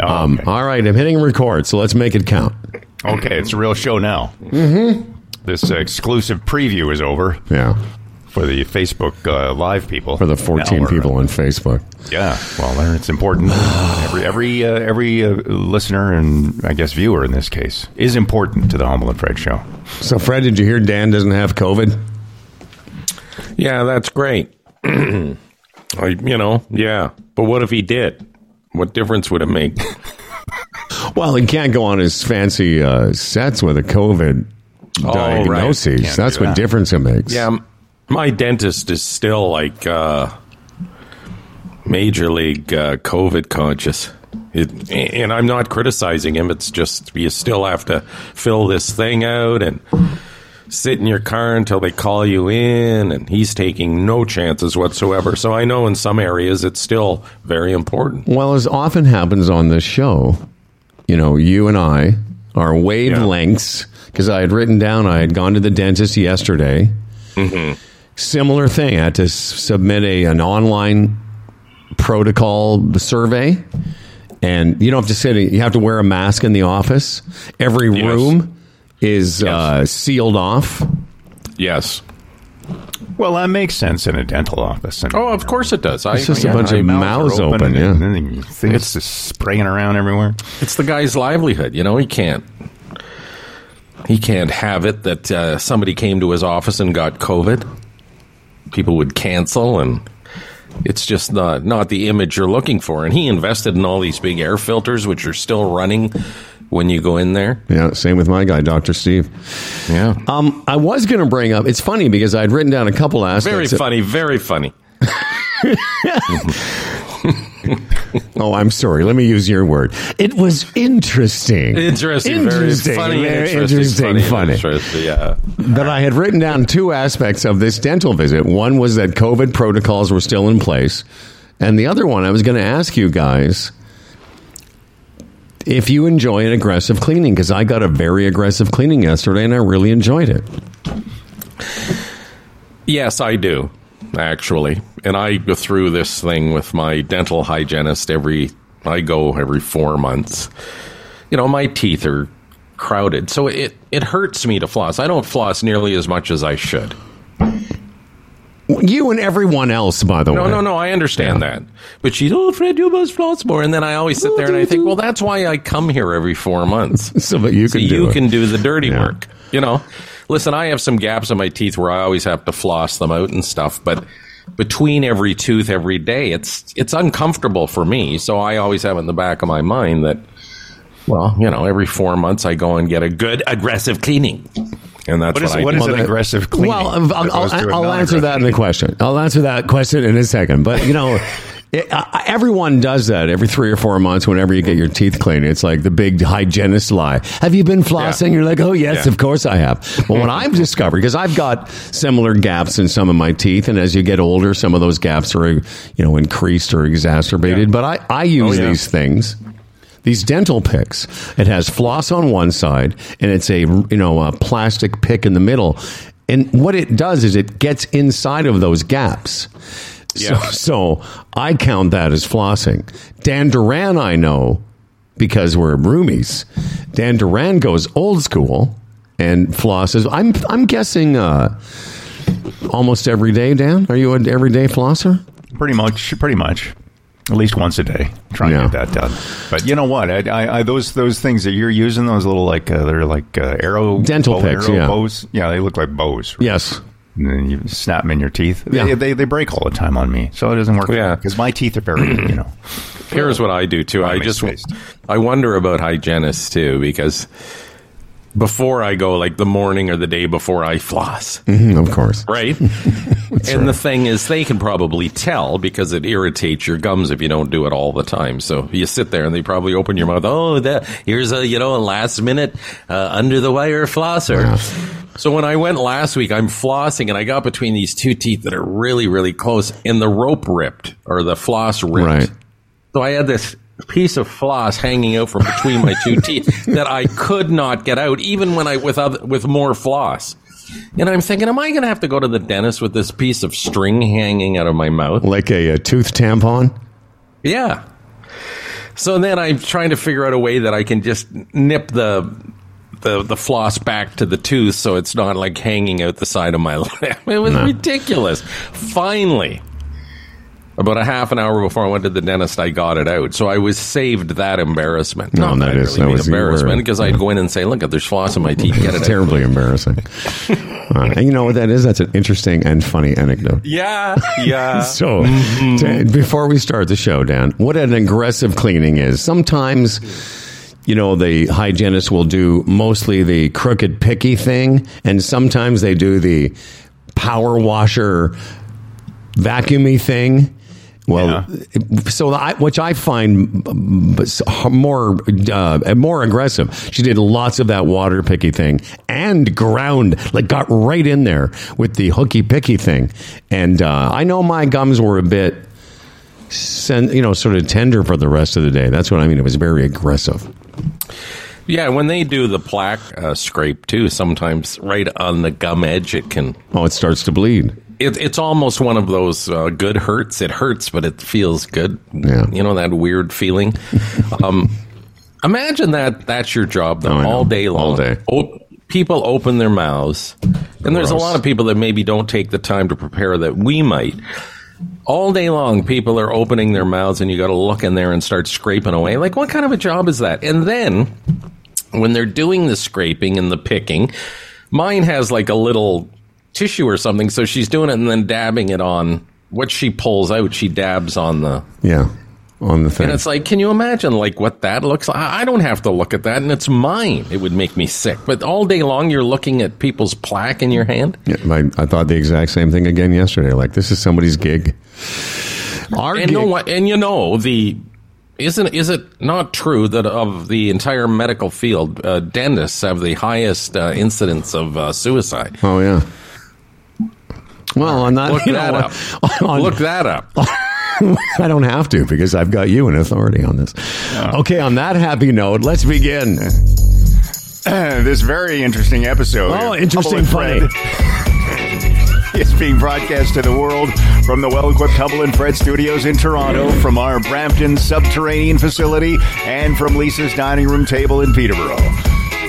Oh, Um, okay. all right, I'm hitting record, so let's make it count. Okay, it's a real show now. Mm-hmm. This uh, exclusive preview is over Yeah, for the Facebook uh, live people. for the 14 Now people on Facebook. Yeah, well, it's important. every every uh, every uh, listener and I guess viewer in this case is important to the Humble and Fred show. So, Fred, did you hear Dan doesn't have COVID? Yeah, that's great. I, you know, yeah. But what if he did? What difference would it make? Well, he can't go on his fancy uh, sets with a COVID Oh, diagnosis. right. That's what that. difference it makes. yeah, my dentist is still like uh, major league uh, COVID conscious. It, and I'm not criticizing him. It's just you still have to fill this thing out and sit in your car until they call you in. And he's taking no chances whatsoever. So I know in some areas it's still very important. Well, as often happens on this show, you know, you and I are wavelengths because I had written down I had gone to the dentist yesterday. Mm-hmm. Similar thing. I had to s- submit a an online protocol survey, and you don't have to sit. You have to wear a mask in the office. Every Yes. room is uh, sealed off. Yes. Well, that makes sense in a dental office. And, Oh, of course it does. I, It's just a bunch I- of mouths open. yeah. and then things just spraying around everywhere. It's the guy's livelihood. You know, he can't. He can't have it that uh, somebody came to his office and got COVID. People would cancel, and it's just not not the image you're looking for. And he invested in all these big air filters, which are still running when you go in there. Yeah, same with my guy, Doctor Steve. Yeah, Um, I was going to bring up. It's funny because I'd written down a couple aspects. very of- funny, very funny. Oh, I'm sorry. Let me use your word. It was interesting. Interesting, Interesting, very funny, very interesting, interesting, funny, funny. interesting, Yeah, But I had written down two aspects of this dental visit. One was that COVID protocols were still in place, and the other one I was going to ask you guys if you enjoy an aggressive cleaning because I got a very aggressive cleaning yesterday and I really enjoyed it. Yes, I do, actually. And I go through this thing with my dental hygienist every, I go every four months. You know, my teeth are crowded, so it, it hurts me to floss. I don't floss nearly as much as I should. You and everyone else, by the No, way. no, no, no. I understand that. But she's, oh, Fred, you must floss more. And then I always sit there and I think, well, that's why I come here every four months. So that you So can do you it. can do the dirty Yeah. work. You know, listen, I have some gaps in my teeth where I always have to floss them out and stuff, but between every tooth every day, it's it's uncomfortable for me. So I always have in the back of my mind that, well, you know, every four months I go and get a good aggressive cleaning, and that's What what, is what do. is an aggressive cleaning? Well, I'll, as I'll, opposed to a I'll answer that in non-aggressive? the question. I'll answer that question in a second. But you know, it, I, everyone does that every three or four months. Whenever you get your teeth cleaned, it's like the big hygienist lie. Have you been flossing? Yeah. You're like, oh yes, Yeah. of course I have. But what I've discovered, because I've got similar gaps in some of my teeth, and as you get older, some of those gaps are you know increased or exacerbated. But I, I use Oh, yeah. these things these dental picks. It has floss on one side and it's a you know a plastic pick in the middle. And what it does is it gets inside of those gaps. So, Yeah. so I count that as flossing. Dan Duran, I know because we're roomies. Dan Duran goes old school and flosses. I'm I'm guessing uh, almost every day. Dan, are you an everyday flosser? Pretty much, pretty much. At least once a day, try and Yeah. get that done. But you know what? I, I, I those those things that you're using, those little like uh, they're like uh, arrow Dental bow picks, arrow yeah. bows. Yeah, they look like bows. Yes. and then you snap them in your teeth. Yeah. They, they they break all the time on me, so it doesn't work. Yeah. because my teeth are very you know. Here's what I do too. I just Plant-based. I wonder about hygienists too because before I go, like the morning or the day before I floss, Mhm, of course. right? and the thing is, they can probably tell because it irritates your gums if you don't do it all the time. So you sit there and they probably open your mouth. Oh, that here's a you know a last minute uh, under the wire flosser. So when I went last week, I'm flossing and I got between these two teeth that are really really close, and the rope ripped or the floss ripped. Right. So I had this piece of floss hanging out from between my two teeth that I could not get out, even when I with other, with more floss. And I'm thinking, am I going to have to go to the dentist with this piece of string hanging out of my mouth? Like a, a tooth tampon. Yeah. So then I'm trying to figure out a way that I can just nip the the the floss back to the tooth so it's not like hanging out the side of my lip. It was No. ridiculous. Finally, about a half an hour before I went to the dentist, I got it out. So I was saved that embarrassment. No, Not that I is- really that was- embarrassment because I'd go in and say, "Look, at there's floss in my teeth. Get it It's out." terribly embarrassing. Uh, and you know what that is? That's an interesting and funny anecdote. Yeah, yeah. So, Dan, before we start the show, Dan, what an aggressive cleaning is. Sometimes, you know, the hygienist will do mostly the crooked picky thing, and sometimes they do the power washer vacuumy thing. Well, so I, which I find more uh, more aggressive. She did lots of that water picky thing and ground like got right in there with the hooky picky thing. And uh, I know my gums were a bit, sen- you know, sort of tender for the rest of the day. That's what I mean. It was very aggressive. Yeah, when they do the plaque uh, scrape too, sometimes right on the gum edge, it can. Oh, it starts to bleed. It, it's almost one of those uh, good hurts. It hurts, but it feels good. Yeah. You know that weird feeling. um, imagine that that's your job though, Oh, all day long. All day. O- people open their mouths, and there's a lot of people that maybe don't take the time to prepare that we might. All day long, people are opening their mouths, and you got to look in there and start scraping away. Like, what kind of a job is that? And then when they're doing the scraping and the picking, mine has like a little tissue or something, so she's doing it and then dabbing it on what she pulls out. She dabs on the, Yeah, on the thing. and it's like, can you imagine like what that looks like? I don't have to look at that, and it's mine. It would make me sick. But all day long, you're looking at people's plaque in your hand. Yeah, I, I thought the exact same thing again yesterday. Like this is somebody's gig. Our And gig- no, and you know the. Isn't is it not true that of the entire medical field, uh, dentists have the highest uh, incidence of uh, suicide? Oh yeah. Well, on that, Look you know that up. On- Look that up. I don't have to because I've got you in authority on this. Okay, on that happy note, let's begin. Uh, this very interesting episode. Oh, interesting, Fred is being broadcast to the world from the well-equipped Humble and Fred studios in Toronto, from our Brampton subterranean facility, and from Lisa's dining room table in Peterborough.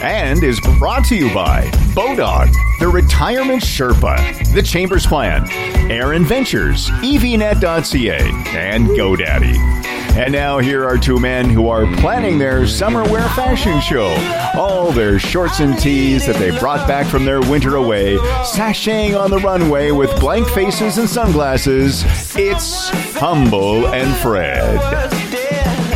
And is brought to you by Bodog, the Retirement Sherpa, the Chambers Plan, Aaron Ventures, EVNet.ca, and GoDaddy. And now here are two men who are planning their summer wear fashion show. All their shorts and tees that they brought back from their winter away, sashaying on the runway with blank faces and sunglasses. It's Humble and Fred.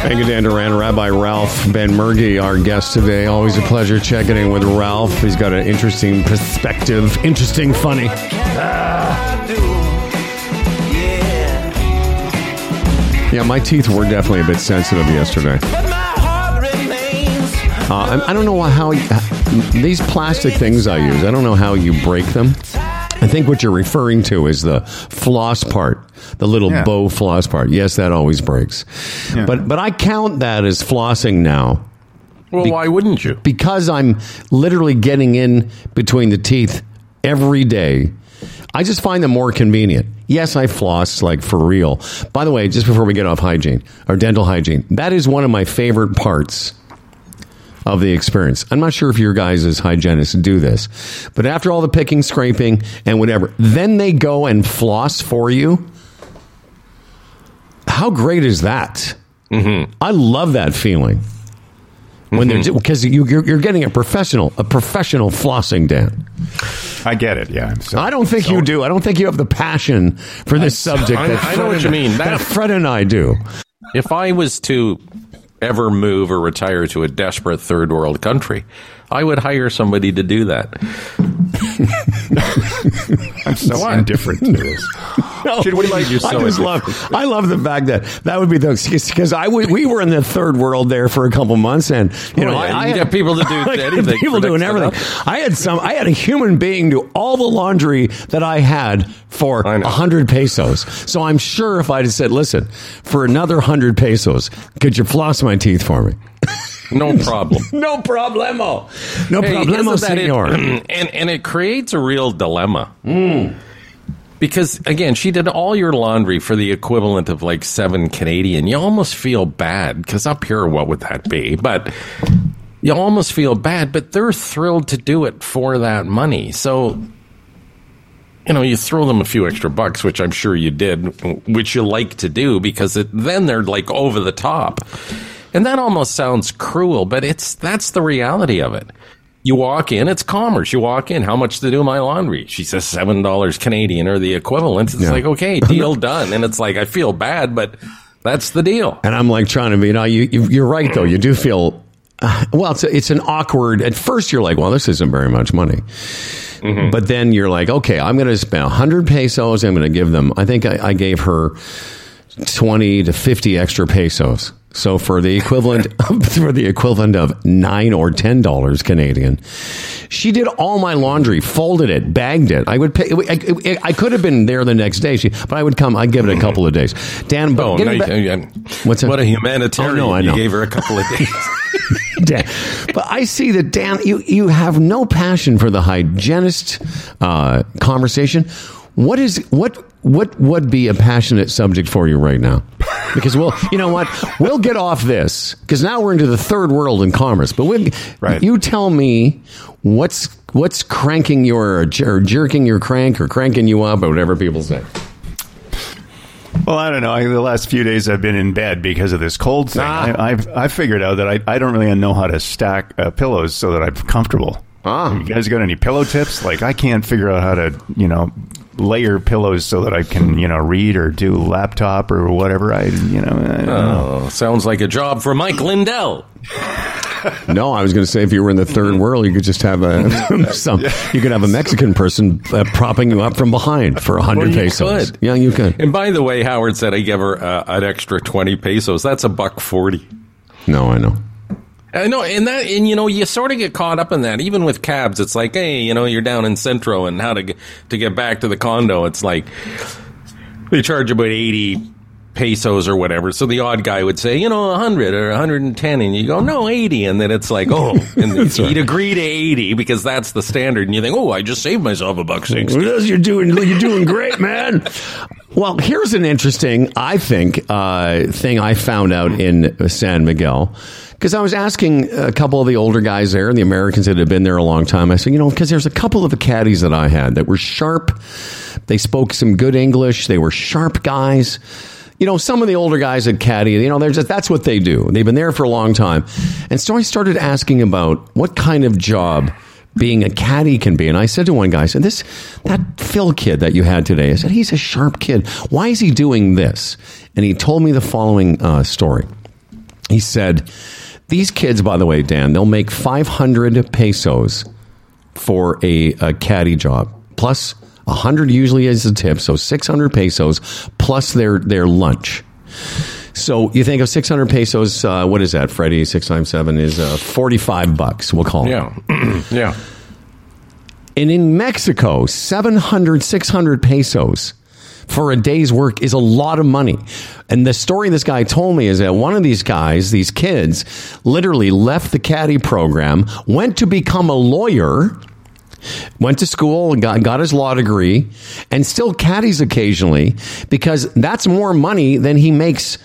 Thank you, Dan Duran. Rabbi Ralph Benmergui, our guest today. Always a pleasure checking in with Ralph. He's got an interesting perspective, interesting, funny. Yeah, my teeth were definitely a bit sensitive yesterday. Uh, I don't know how these plastic things I use. I don't know how you break them. I think what you're referring to is the floss part, the little Yeah. bow floss part. Yes, that always breaks. But but I count that as flossing now Well, why wouldn't you? because I'm literally getting in between the teeth every day. I just find them more convenient. Yes, I floss like for real. By the way, just before we get off hygiene or dental hygiene, that is one of my favorite parts of the experience. I'm not sure if your guys as hygienists do this, but after all the picking, scraping, and whatever, then they go and floss for you. How great is that? Mm-hmm. I love that feeling when they're because you, you're, you're getting a professional, a professional flossing, Dan. I get it, yeah. So- I don't think so- you do. I don't think you have the passion for this subject. I- I know Fred what you mean. That That- Fred and I do. If I was to ever move or retire to a desperate third world country, I would hire somebody to do that. I'm so What? indifferent to this. No, Should we like you I so just love. I love the fact that that would be the excuse because I we, we were in the third world there for a couple months, and you oh, know Oh, yeah, I, I can had get people to do I anything People doing next to everything. I had some. I had a human being do all the laundry that I had for I a know. hundred pesos. So I'm sure if I'd have said, "Listen, for another hundred pesos, could you floss my teeth for me?" No problem. No problemo. No Hey, problemo, isn't it? senor. and and it creates a real dilemma. Hmm. because again, she did all your laundry for the equivalent of like seven Canadian. You almost feel bad because up here, what would that be? But you almost feel bad, but they're thrilled to do it for that money. So, you know, you throw them a few extra bucks, which I'm sure you did, which you like to do because it, then they're like over the top. And that almost sounds cruel, but it's that's the reality of it. You walk in, it's commerce. You walk in, how much to do my laundry? She says seven dollars Canadian or the equivalent. It's Yeah. like okay, deal done. And it's like I feel bad, but that's the deal. And I'm like trying to be, you know, you, you- you're right though. You do feel, uh, well, it's, a, it's an awkward, at first you're like, well, this isn't very much money. But then you're like, okay, I'm going to spend 100 pesos. I'm going to give them, I think I, I gave her 20 to 50 extra pesos. So for the equivalent for the equivalent of 9 or 10 dollars Canadian. She did all my laundry, folded it, bagged it. I would pay I, I, I could have been there the next day, she, but I would come I'd give it a couple of days. Dan, but Oh, nice. What's what a humanitarian! Oh, no, I know. You gave her a couple of days. Dan. But I see that Dan, you you have no passion for the hygienist uh, conversation. What is what what would be a passionate subject for you right now? Because we'll, you know what, we'll get off this because now we're into the third world in commerce. But we, Right. you tell me what's what's cranking your or jerking your crank or cranking you up or whatever people say. Well, I don't know. I, the last few days I've been in bed because of this cold thing. Ah. I, I've I figured out that I, I don't really know how to stack uh, pillows so that I'm comfortable. Ah. You guys got any pillow tips? Like I can't figure out how to you know layer pillows so that I can you know read or do laptop or whatever. I you know. I don't know. Oh, sounds like a job for Mike Lindell. No, I was going to say if you were in the third world, you could just have a some. You could have a Mexican person uh, propping you up from behind for a hundred Well, pesos. could. Yeah, you could. And by the way, Howard said I gave her uh, an extra twenty pesos. That's a buck forty. No, I know. I know, and that, and you know, you sort of get caught up in that. Even with cabs, it's like, hey, you know, you're down in Centro, and how to get to get back to the condo. It's like they charge about eighty pesos or whatever. So the odd guy would say, you know, hundred or hundred and ten, and you go, no, eighty, and then it's like, oh, and he'd agree to eighty because that's the standard, and you think, oh, I just saved myself a buck sixty. You're doing you're doing great, man. Well, here's an interesting, I think, uh, thing I found out in San Miguel. Because I was asking a couple of the older guys there, the Americans that had been there a long time. I said, you know, because there's a couple of the caddies that I had that were sharp. They spoke some good English. They were sharp guys. You know, some of the older guys at caddy, you know, they're just, that's what they do. They've been there for a long time. And so I started asking about what kind of job being a caddy can be. And I said to one guy, I said, this, that Phil kid that you had today, I said, he's a sharp kid. Why is he doing this? And he told me the following uh, story. He said, these kids, by the way, Dan, they'll make 500 pesos for a, a caddy job, plus 100 usually is a tip, so 600 pesos plus their, their lunch. So you think of 600 pesos, uh, what is that, Freddie? Six times seven is uh, 45 bucks, we'll call it. Yeah, yeah. And in Mexico, 700, 600 pesos for a day's work is a lot of money. And the story this guy told me is that one of these guys, these kids, literally left the caddy program, went to become a lawyer, went to school and got, got his law degree, and still caddies occasionally because that's more money than he makes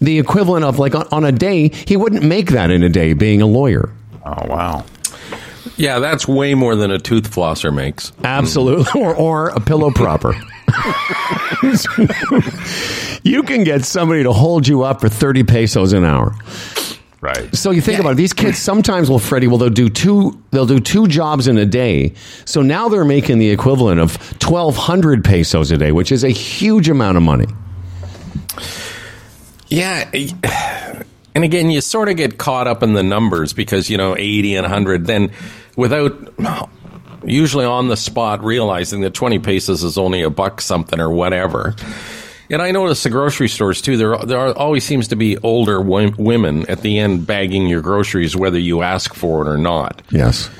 the equivalent of like on, on a day. He wouldn't make that in a day being a lawyer. Oh wow. Yeah, that's way more than a tooth flosser makes. Absolutely. Or, or a pillow propper. you can get somebody to hold you up for 30 pesos an hour. Right. So you think about it, these kids sometimes will Freddie, well they'll do two they'll do two jobs in a day. So now they're making the equivalent of 1200 pesos a day, which is a huge amount of money. Yeah. And again, you sort of get caught up in the numbers because, you know, 80 and 100, then without usually on the spot realizing that 20 pesos is only a buck something or whatever. And I notice the grocery stores too. There, there are, always seems to be older wo- women at the end bagging your groceries, whether you ask for it or not. Yes.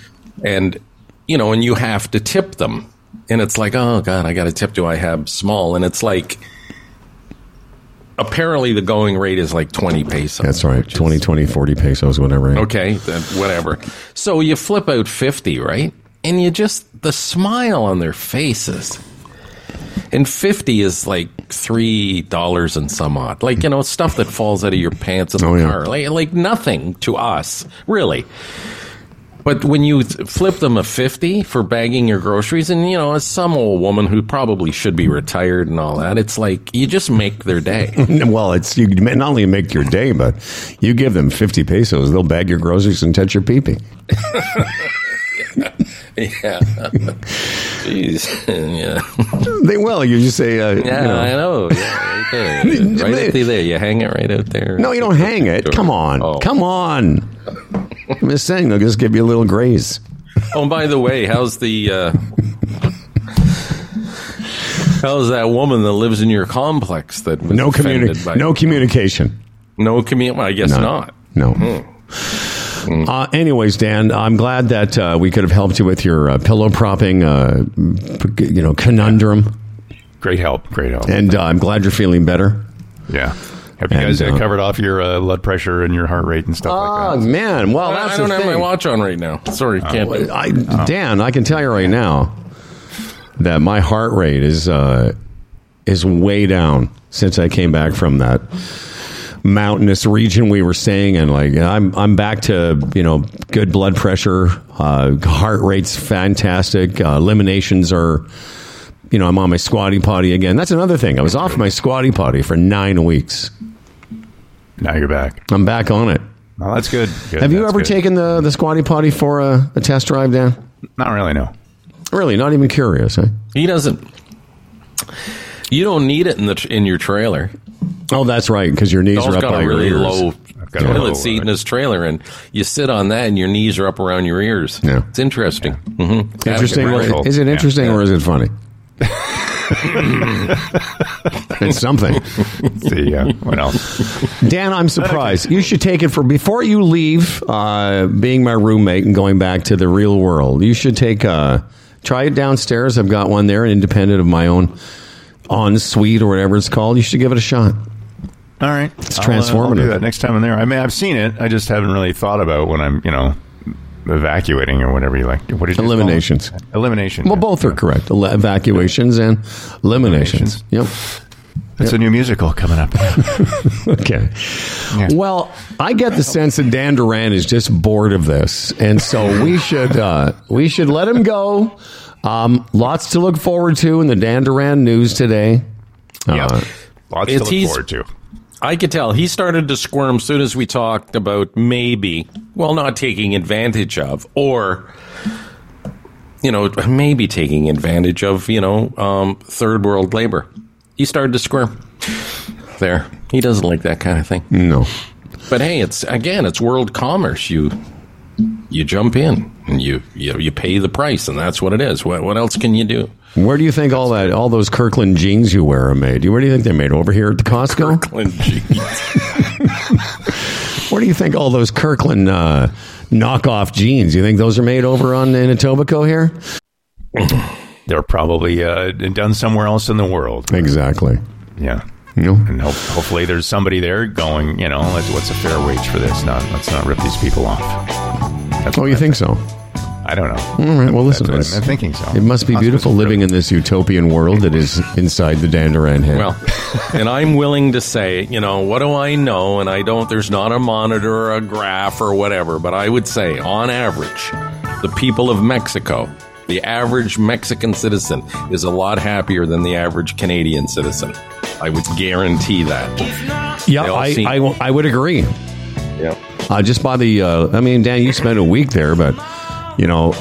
And you know, and you have to tip them. And it's like, oh god, I got to tip. Do I have small? And it's like, apparently the going rate is like twenty pesos. That's right. 20, 20, 40 pesos, whatever. Okay, whatever. So you flip out 50, right? And you just, the smile on their faces. and fifty is like three dollars and some odd. Like you know, stuff that falls out of your pants in the Oh, yeah. car, like, like nothing to us, really. But when you flip them a 50 for bagging your groceries, and you know, as some old woman who probably should be retired and all that, it's like you just make their day. Well, it's you not only make your day, but you give them fifty pesos, they'll bag your groceries and touch your pee-pee. yeah. Jeez. yeah. They will. You just say, uh, Yeah, you know, I know. Yeah, right there. right there. You hang it right out there. No, you don't hang it. Come on, Oh. come on. I'm just saying they'll just give you a little graze. Oh, and by the way, how's the uh, how's that woman that lives in your complex that was No offended communi- No communication. no commu- well, I guess No. not. No. Hmm. Uh, anyways, Dan, I'm glad that uh, we could have helped you with your uh, pillow propping, uh, you know, conundrum, Great help. Great help. and uh, I'm glad you're feeling better. yeah. Have you And, guys uh, uh, covered off your uh, blood pressure and your heart rate and stuff Oh like that? Oh man, well I, that's I don't the have thing. my watch on right now. Sorry, can't. do it. I, Dan, I can tell you right now that my heart rate is uh, is way down since I came back from that mountainous region we were staying in. Like I'm I'm back to you know good blood pressure, uh, heart rate's fantastic, uh, eliminations are. You know, I'm on my squatty potty again. That's another thing. I was off my squatty potty for nine weeks. Now you're back. I'm back on it. Well, that's good. Good. Have you ever good. taken the, the squatty potty for a, a test drive, Dan? Not really. No. Really, not even curious, huh? He doesn't. You don't need it in the in your trailer. Oh, that's right, because your knees are up got by a really your ears. low got a toilet low, seat uh, in his trailer, and you sit on that, and your knees are up around your ears. Yeah. it's interesting. Mm-hmm. Interesting. Right. Is it interesting or is it funny? it's something. See, yeah. What else? Dan, I'm surprised. You should take it for before you leave uh, being my roommate and going back to the real world. You should take uh, try it downstairs. I've got one there, independent of my own en suite or whatever it's called. You should give it a shot. All right. It's I'll, uh, I'll transformative. do that next time I'm there. I mean, I've seen it. I just haven't really thought about when I'm, you know, evacuating or whatever you like. What did you call it? Eliminations. Elimination. Well, yeah. both are correct. Ele- evacuations and eliminations. Yep. That's a new musical coming up. Okay. Yeah. Well, I get the sense that Dan Duran is just bored of this, and so we should uh, we should let him go. Um, lots to look forward to in the Dan Duran news today. yeah. Uh, Lots to look forward to. I could tell he started to squirm soon as we talked about maybe, well, not taking advantage of, or you know, maybe taking advantage of, you know, um, third world labor. He started to squirm. There, he doesn't like that kind of thing. no. But hey, it's again, it's world commerce. You you jump in and you you, you pay the price, and that's what it is. What what else can you do? Where do you think all that all those Kirkland jeans you wear are made? Where do you think they're made? Over here at the Costco? Clint jeans. Where do you think all those Kirkland uh, knockoff jeans? You think those are made over on in Etobicoke here? They're probably uh, done somewhere else in the world. Exactly. Yeah. Know? And hope, hopefully there's somebody there going, you know, what's a fair wage for this? Not let's not rip these people off. That's Oh, you I think so? I don't know. All right. Well, listen. That's it's- what I'm thinking so. It must be beautiful living in this utopian world that is inside the Dan Duran head. Well, and I'm willing to say, you know, what do I know? And I don't, there's not a monitor or a graph or whatever, but I would say, on average, the people of Mexico, the average Mexican citizen is a lot happier than the average Canadian citizen. I would guarantee that. yeah, they all I, seem- I, I would agree. Yeah. Uh, just by the, uh, I mean, Dan, you spent a week there, but you know,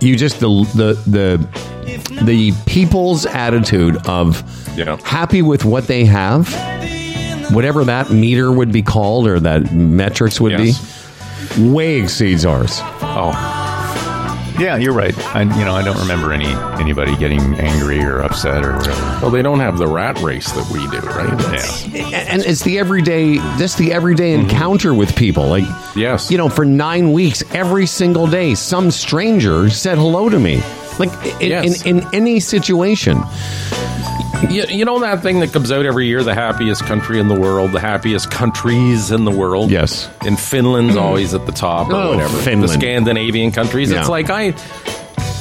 you just the the the the people's attitude of Yeah. happy with what they have, whatever that meter would be called or that metrics would Yes. be, way exceeds ours. Oh, Yeah, you're right. I, you know, I don't remember any anybody getting angry or upset or whatever. well, they don't have the rat race that we do, right? That's- and it's the everyday just the everyday mm-hmm. encounter with people like Yes. you know for nine weeks every single day some stranger said hello to me like in, Yes. in, in any situation You, you know that thing that comes out every year, the happiest country in the world, the happiest countries in the world. Yes. and Finland's mm. always at the top or Oh, whatever. Finland. The Scandinavian countries. It's like I,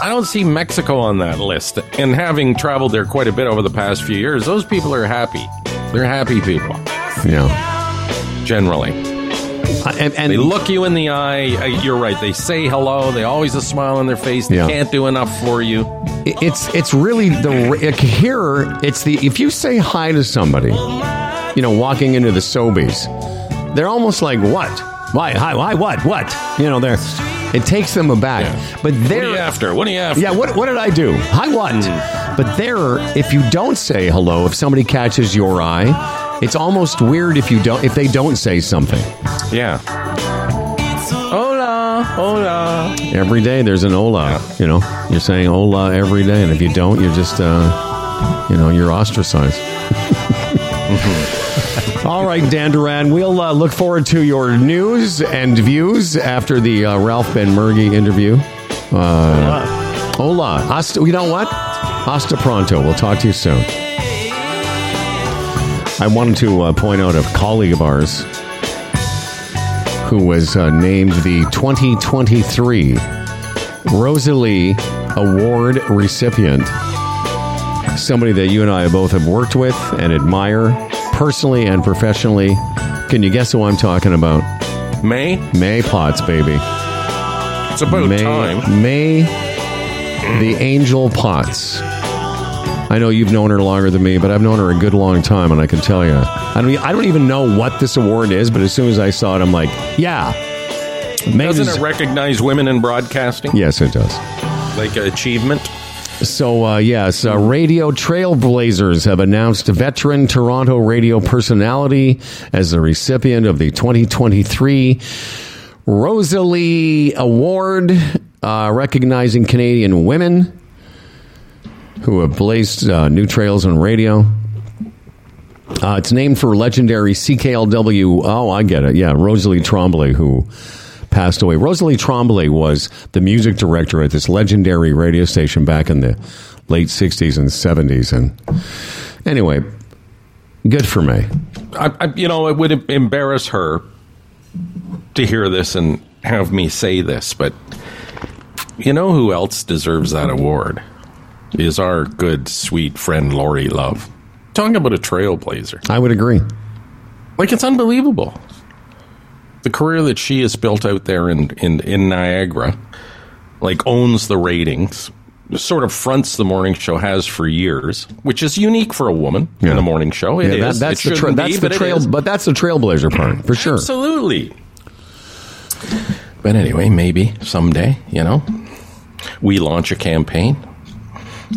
I don't see Mexico on that list. And having traveled there quite a bit over the past few years, those people are happy. They're happy people, Yeah. generally. I- And, and They look you in the eye. You're right. They say hello. They always a smile on their face. They Yeah. can't do enough for you. it's it's really the here. It's the if you say hi to somebody, you know, walking into the Sobeys, they're almost like what? Why? Hi? Why? What? What? You know, they're. It takes them aback. Yeah. But What are they're you after? What are you after? Yeah, what, what did I do? Hi, what? Hmm. But there, if you don't say hello, if somebody catches your eye, it's almost weird if you don't if they don't say something. Yeah. Hola, hola. Every day there's an hola. You know, you're saying hola every day, and if you don't, you're just uh, you know you're ostracized. All right, Dan Duran, we'll uh, look forward to your news and views after the uh, Ralph Benmergui interview. Uh, hola. Hasta, you know what? Hasta pronto. We'll talk to you soon. I wanted to uh, point out a colleague of ours who was uh, named the 2023 Rosalie Award recipient. Somebody that you and I both have worked with and admire personally and professionally. Can you guess who I'm talking about? Maie? Maie Pauts, baby. It's about May, time. Maie the Angel Pauts. I know you've known her longer than me, but I've known her a good long time, and I can tell you, I don't, I don't even know what this award is, but as soon as I saw it, I'm like, yeah. Doesn't it recognize women in broadcasting? yes, it does. Like achievement? So, uh, yes, uh, Radio Trailblazers have announced veteran Toronto radio personality as the recipient of the 2023 Rosalie Award, uh, recognizing Canadian women who have blazed uh, new trails on radio. Uh, it's named for legendary CKLW. Oh, I get it. Yeah, Rosalie Trombley, who passed away. Rosalie Trombley was the music director at this legendary radio station back in the late 60s and 70s. And anyway, good for me. I, I, you know, it would embarrass her to hear this and have me say this, but you know who else deserves that award? Is our good, sweet friend Lori Love. Talking about a trailblazer. I would agree. Like, it's unbelievable. The career that she has built out there in, in, in Niagara, like, owns the ratings, sort of fronts the morning show, has for years, which is unique for a woman Yeah. in a morning show. It. Yeah, that- that's the tra- that's be, the but trail, but that's the trailblazer part for sure. Absolutely. But anyway, maybe someday, you know, we launch a campaign,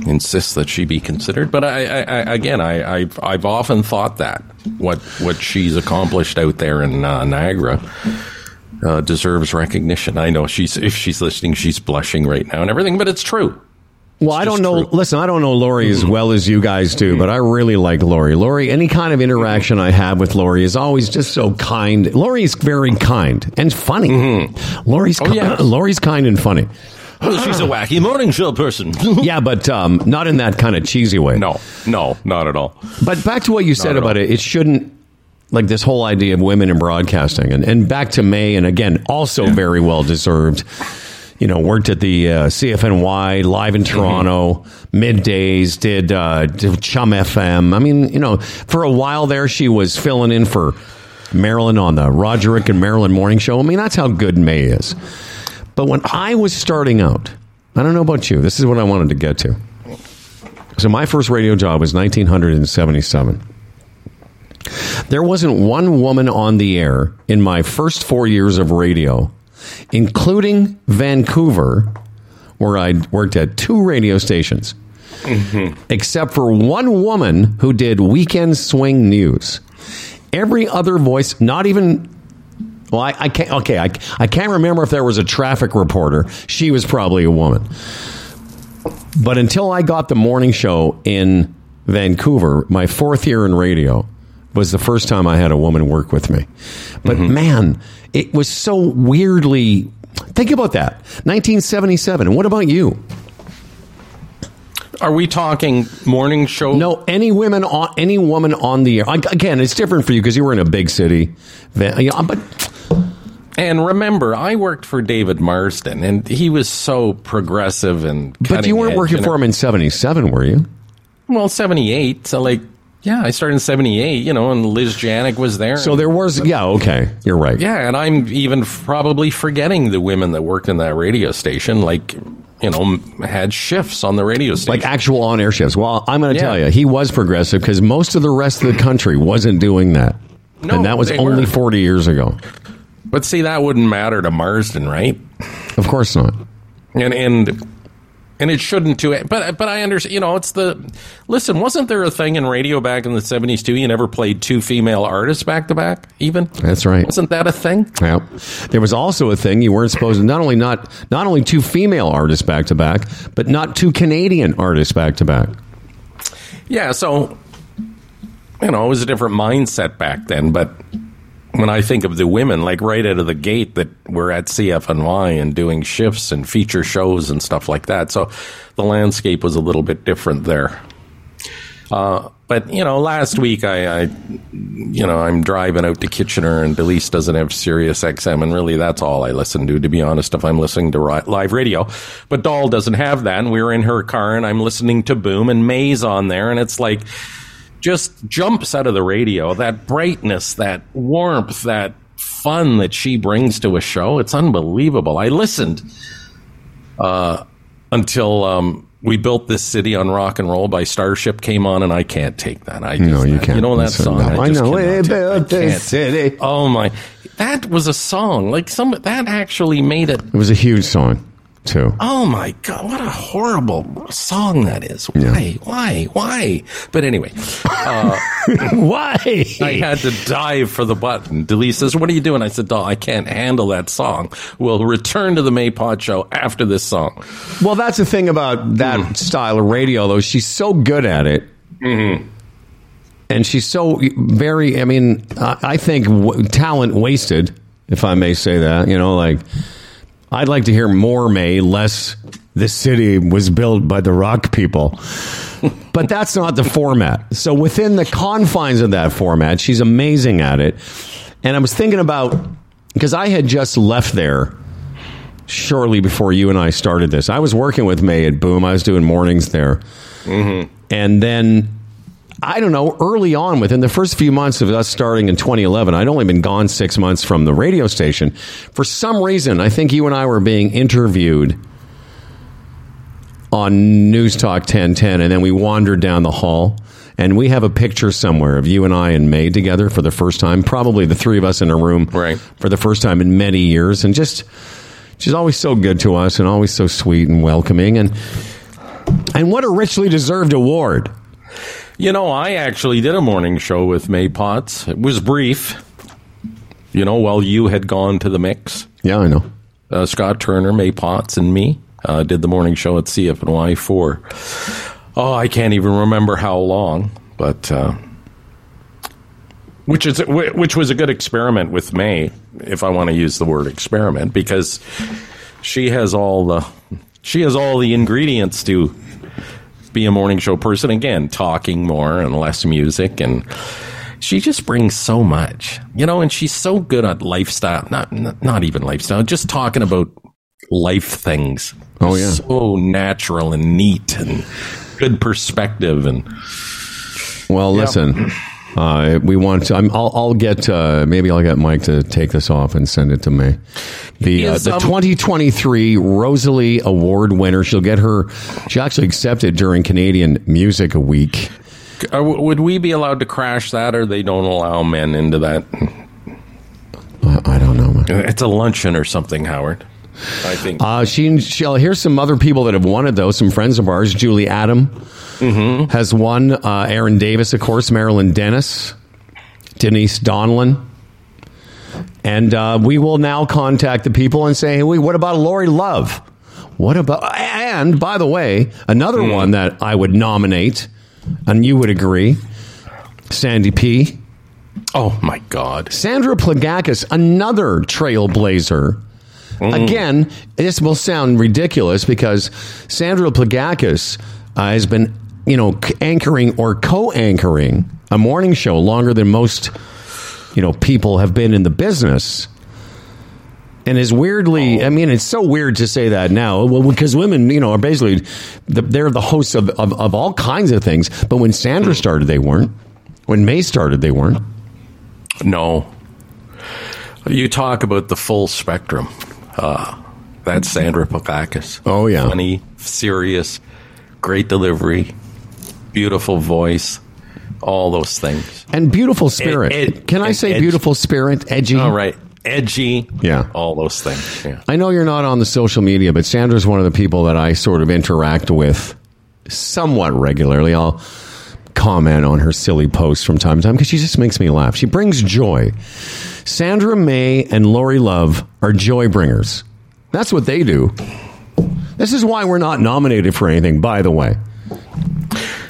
insist that she be considered. But I, I, I again, I, I've, I've often thought that what what she's accomplished out there in uh, Niagara uh, deserves recognition. I know she's if she's listening, she's blushing right now and everything, but it's true. Well, I don't know. true. Listen, I don't know Lori as well as you guys do, but I really like Lori. Lori, any kind of interaction I have with Lori is always just so kind. Lori's very kind and funny. Lori's ki- yeah. Lori's kind and funny. She's a wacky morning show person. Yeah, but um, not in that kind of cheesy way. no, no, not at all. But back to what you said about all. it, it shouldn't like this whole idea of women in broadcasting, and and back to Maie, and again, also very well deserved. You know, worked at the uh, CFNY live in Toronto, middays, did, uh, did Chum FM. I mean, you know, for a while there, she was filling in for Marilyn on the Roderick and Marilyn Morning Show. I mean, that's how good Maie is. But when I was starting out, I don't know about you. This is what I wanted to get to. So my first radio job was 1977. There wasn't one woman on the air in my first four years of radio, including Vancouver, where I worked at two radio stations, mm-hmm. except for one woman who did weekend swing news. Every other voice, not even. Well, I, I can't. Okay, I, I can't remember if there was a traffic reporter. She was probably a woman. But until I got the morning show in Vancouver, my fourth year in radio was the first time I had a woman work with me. But mm-hmm. man, it was so weirdly. Think about that. 1977. What about you? Are we talking morning show? No, any women on any woman on the air. Again, it's different for you because you were in a big city. But And remember, I worked for David Marsden, and he was so progressive and. But you weren't working for him in 77, were you? Well, seventy eight. So like, yeah, I started in seventy eight. You know, and Liz Janik was there. So there was, yeah, okay. You're right. Yeah, and I'm even probably forgetting the women that worked in that radio station. Like, you know, had shifts on the radio station. Like actual on air shifts. Well, I'm going to Yeah. tell you, he was progressive because most of the rest of the country wasn't doing that. No, and that was only weren't. 40 years ago. But see, that wouldn't matter to Marsden, right? Of course not. and and and it shouldn't to it. But but I understand. You know, it's the listen. Wasn't there a thing in radio back in the seventies too? You never played two female artists back to back, even. That's right. Wasn't that a thing? Yeah. There was also a thing you weren't supposed to not only not not only two female artists back to back, but not two Canadian artists back to back. Yeah. So you know, it was a different mindset back then. But when I think of the women, like right out of the gate, that were at CFNY and doing shifts and feature shows and stuff like that, so the landscape was a little bit different there. Uh, but you know, last week I, I, you know, I'm driving out to Kitchener, and Delise doesn't have Sirius XM, and really that's all I listen to, to be honest. If I'm listening to live radio, but Doll doesn't have that, and we were in her car, and I'm listening to Boom and Maie's on there, and it's like just jumps out of the radio. That brightness, that warmth, that fun that she brings to a show. It's unbelievable. I listened uh, until um, we built this city on rock and roll by Starship came on, and I can't take that. I just, No, you can't. You know that song? no, I, I know. We built this city. Oh my! That was a song. Like some that actually made it. It was a huge song, too. Oh my god! What a horrible song that is. Why? Why? Why? But anyway, Why? I had to dive for the button. Delise says, "What are you doing?" I said, "Doll, I can't handle that song. We'll return to the Maie Pauts show after this song." Well, that's the thing about that Hmm. style of radio, though. She's so good at it. Mm-hmm. And she's so very, I mean, I I think w- talent wasted, if I may say that. You know, like, I'd like to hear more Maie, less the city was built by the rock people. but that's not the format. So within the confines of that format, she's amazing at it. And I was thinking about, because I had just left there shortly before you and I started this. I was working with Maie at Boom. I was doing mornings there. Mm-hmm. And then, I don't know, early on, within the first few months of us starting in 2011, I'd only been gone six months from the radio station. For some reason, I think you and I were being interviewed on News Talk 1010, and then we wandered down the hall. And we have a picture somewhere of you and I and Maie together for the first time. Probably the three of us in a room Right. for the first time in many years. And just, she's always so good to us and always so sweet and welcoming. And, and what a richly deserved award. You know, I actually did a morning show with Maie Pauts. It was brief. You know, while you had gone to the mix, Yeah, I know. uh, Scott Turner, Maie Pauts, and me uh, did the morning show at CFNY for, oh, I can't even remember how long, but uh, which is which was a good experiment with Maie, if I want to use the word experiment, because she has all the she has all the ingredients to be a morning show person. Again, talking more and less music and. She just brings so much, you know, and she's so good at lifestyle. Not, not, not even lifestyle, just talking about life things. Oh, yeah. so natural and neat and good perspective and Well, listen, uh, we want to. I'm, I'll, I'll get uh, maybe I'll get Mike to take this off and send it to me. The uh, the um, 2023 Rosalie Award winner. She'll get her. She actually accepted during Canadian Music Week. Are, would we be allowed to crash that, or they don't allow men into that? I, don't know. It's a luncheon or something, Howard. I think. Uh, she, she'll here's some other people that have won it though. Some friends of ours. Julie Adam has won. Uh, Erin Davis, of course. Marilyn Denis, Denise Donlin. And uh, we will now contact the people and say, hey, what about Lori Love? What about? And by the way, another one that I would nominate, and you would agree, Sandy P. oh my God! Sandra Plagakis, another trailblazer. Again, this will sound ridiculous because Sandra Plagakis uh, has been, you know, anchoring or co-anchoring a morning show longer than most, you know, people have been in the business. and is weirdly. I mean, it's so weird to say that now. Well, because women, you know, are basically the, they're the hosts of, of of all kinds of things. But when Sandra started, they weren't. When May started, they weren't. No. You talk about the full spectrum. Uh, that's Sandra Plagakis. Oh, yeah. Funny, serious, great delivery, beautiful voice, all those things. And beautiful spirit. Ed- ed- Can I ed- say beautiful spirit? Edgy. All right. Edgy. Yeah. All those things. Yeah. I know you're not on the social media, but Sandra's one of the people that I sort of interact with somewhat regularly. I'll comment on her silly posts from time to time because she just makes me laugh. She brings joy. Sandra Maie and Lori Love are joy bringers. That's what they do. This is why we're not nominated for anything, by the way.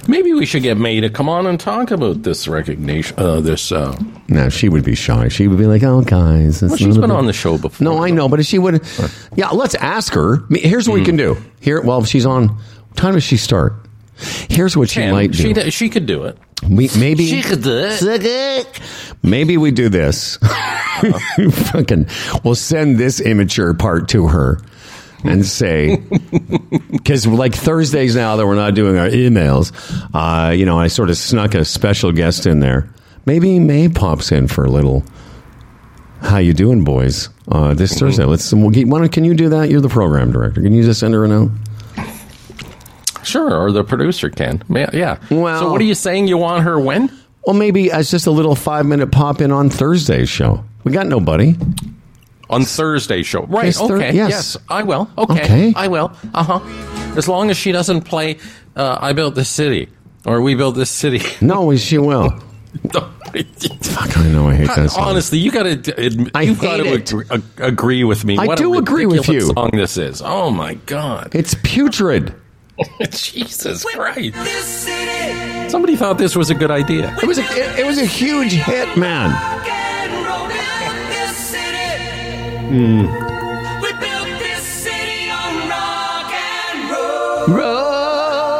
Maybe we should get Maie to come on and talk about this recognition. Uh, this. Uh, No, she would be shy. She would be like, "Oh, guys, well, she's been on the show before. No, I know, but if she would, yeah, let's ask her. Here's what Hmm. we can do. Here, well, if she's on. What time does she start? Here's what she might do. She, d- she could do it. we, maybe She could do it. Maybe we do this. Fucking, we'll send this immature part to her and say, because like Thursdays now that we're not doing our emails, uh, you know, I sort of snuck a special guest in there. Maybe Maie pops in for a little. How you doing, boys? Uh, this Thursday, let's. We'll get, why don't, can you do that? You're the program director. Can you just send her a note? Sure, or the producer can. Yeah. yeah. Well- so what are you saying? You want her when? Well, maybe as just a little five minute pop in on Thursday's show. We got nobody. On Thursday show. Right. Yes, Thur- okay. yes. yes. I will. Okay. Okay. I will. Uh huh. As long as she doesn't play uh, I Built This City or We Built This City. No, she will. Fuck, I know I hate that song. Honestly, you got to I you've got to hate it. agree, ag- agree with me. I what do a agree with ridiculous you. Song this is. Oh my god! It's putrid. Jesus Christ! Somebody thought this was a good idea. It was a it, it was a huge hit, man.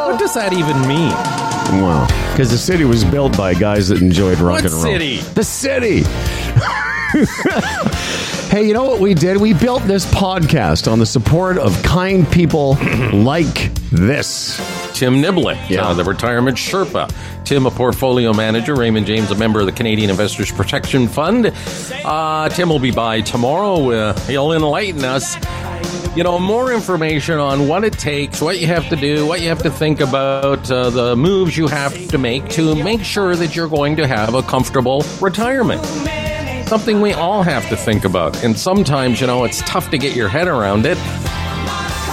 What does that even mean? Well, because the city was built by guys that enjoyed rock What and roll. city? The city. hey, you know what we did? We built this podcast on the support of kind people like this. Tim Niblett, Yeah. uh, the retirement Sherpa. Tim, a portfolio manager. Raymond James, a member of the Canadian Investors Protection Fund. Uh, Tim will be by tomorrow. Uh, he'll enlighten us. You know, more information on what it takes, what you have to do, what you have to think about, uh, the moves you have to make to make sure that you're going to have a comfortable retirement. Something we all have to think about. And sometimes, you know, it's tough to get your head around it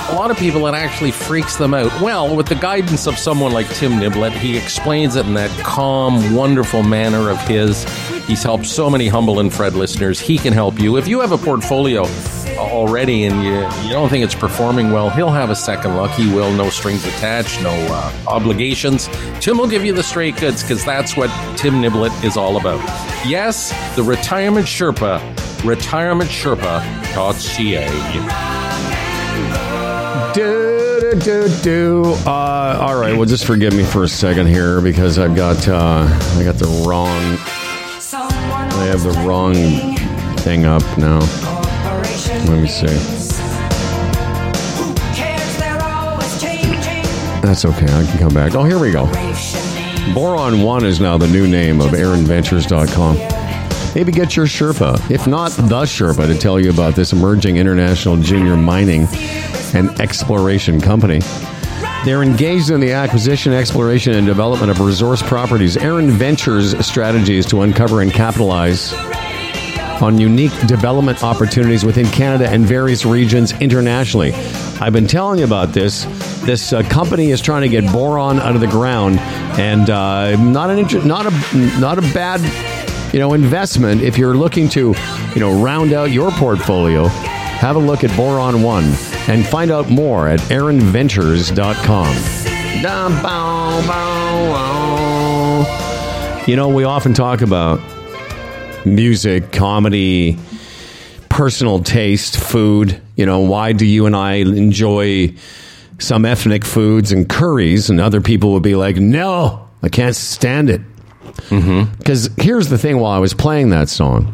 a lot of people it actually freaks them out. Well, with the guidance of someone like Tim Niblett, he explains it in that calm, wonderful manner of his. He's helped so many humble and Fred listeners. He can help you. If you have a portfolio already and you, you don't think it's performing well, he'll have a second look. He will, no strings attached, no uh, obligations. Tim will give you the straight goods because that's what Tim Niblett is all about. Yes, the Retirement Sherpa, retirementsherpa.ca. Do, do. Uh, all right, well, just forgive me for a second here because I've got uh, I got the wrong. I have the wrong thing up now. Let me see. That's okay. I can come back. Oh, here we go. Boron One is now the new name of ErinVentures.com. Maybe get your Sherpa, if not the Sherpa, to tell you about this emerging international junior mining and exploration company. They're engaged in the acquisition, exploration, and development of resource properties. Erin Ventures' strategy is to uncover and capitalize on unique development opportunities within Canada and various regions internationally. I've been telling you about this. This uh, company is trying to get boron out of the ground, and uh, not an inter- not a not a bad you know investment if you're looking to you know round out your portfolio. Have a look at Boron One and find out more at ErinVentures.com. Dum, bow, bow. You know, we often talk about music, comedy, personal taste, food. You know, why do you and I enjoy some ethnic foods and curries, and other people would be like, no, I can't stand it. Mm-hmm. Because here's the thing while I was playing that song,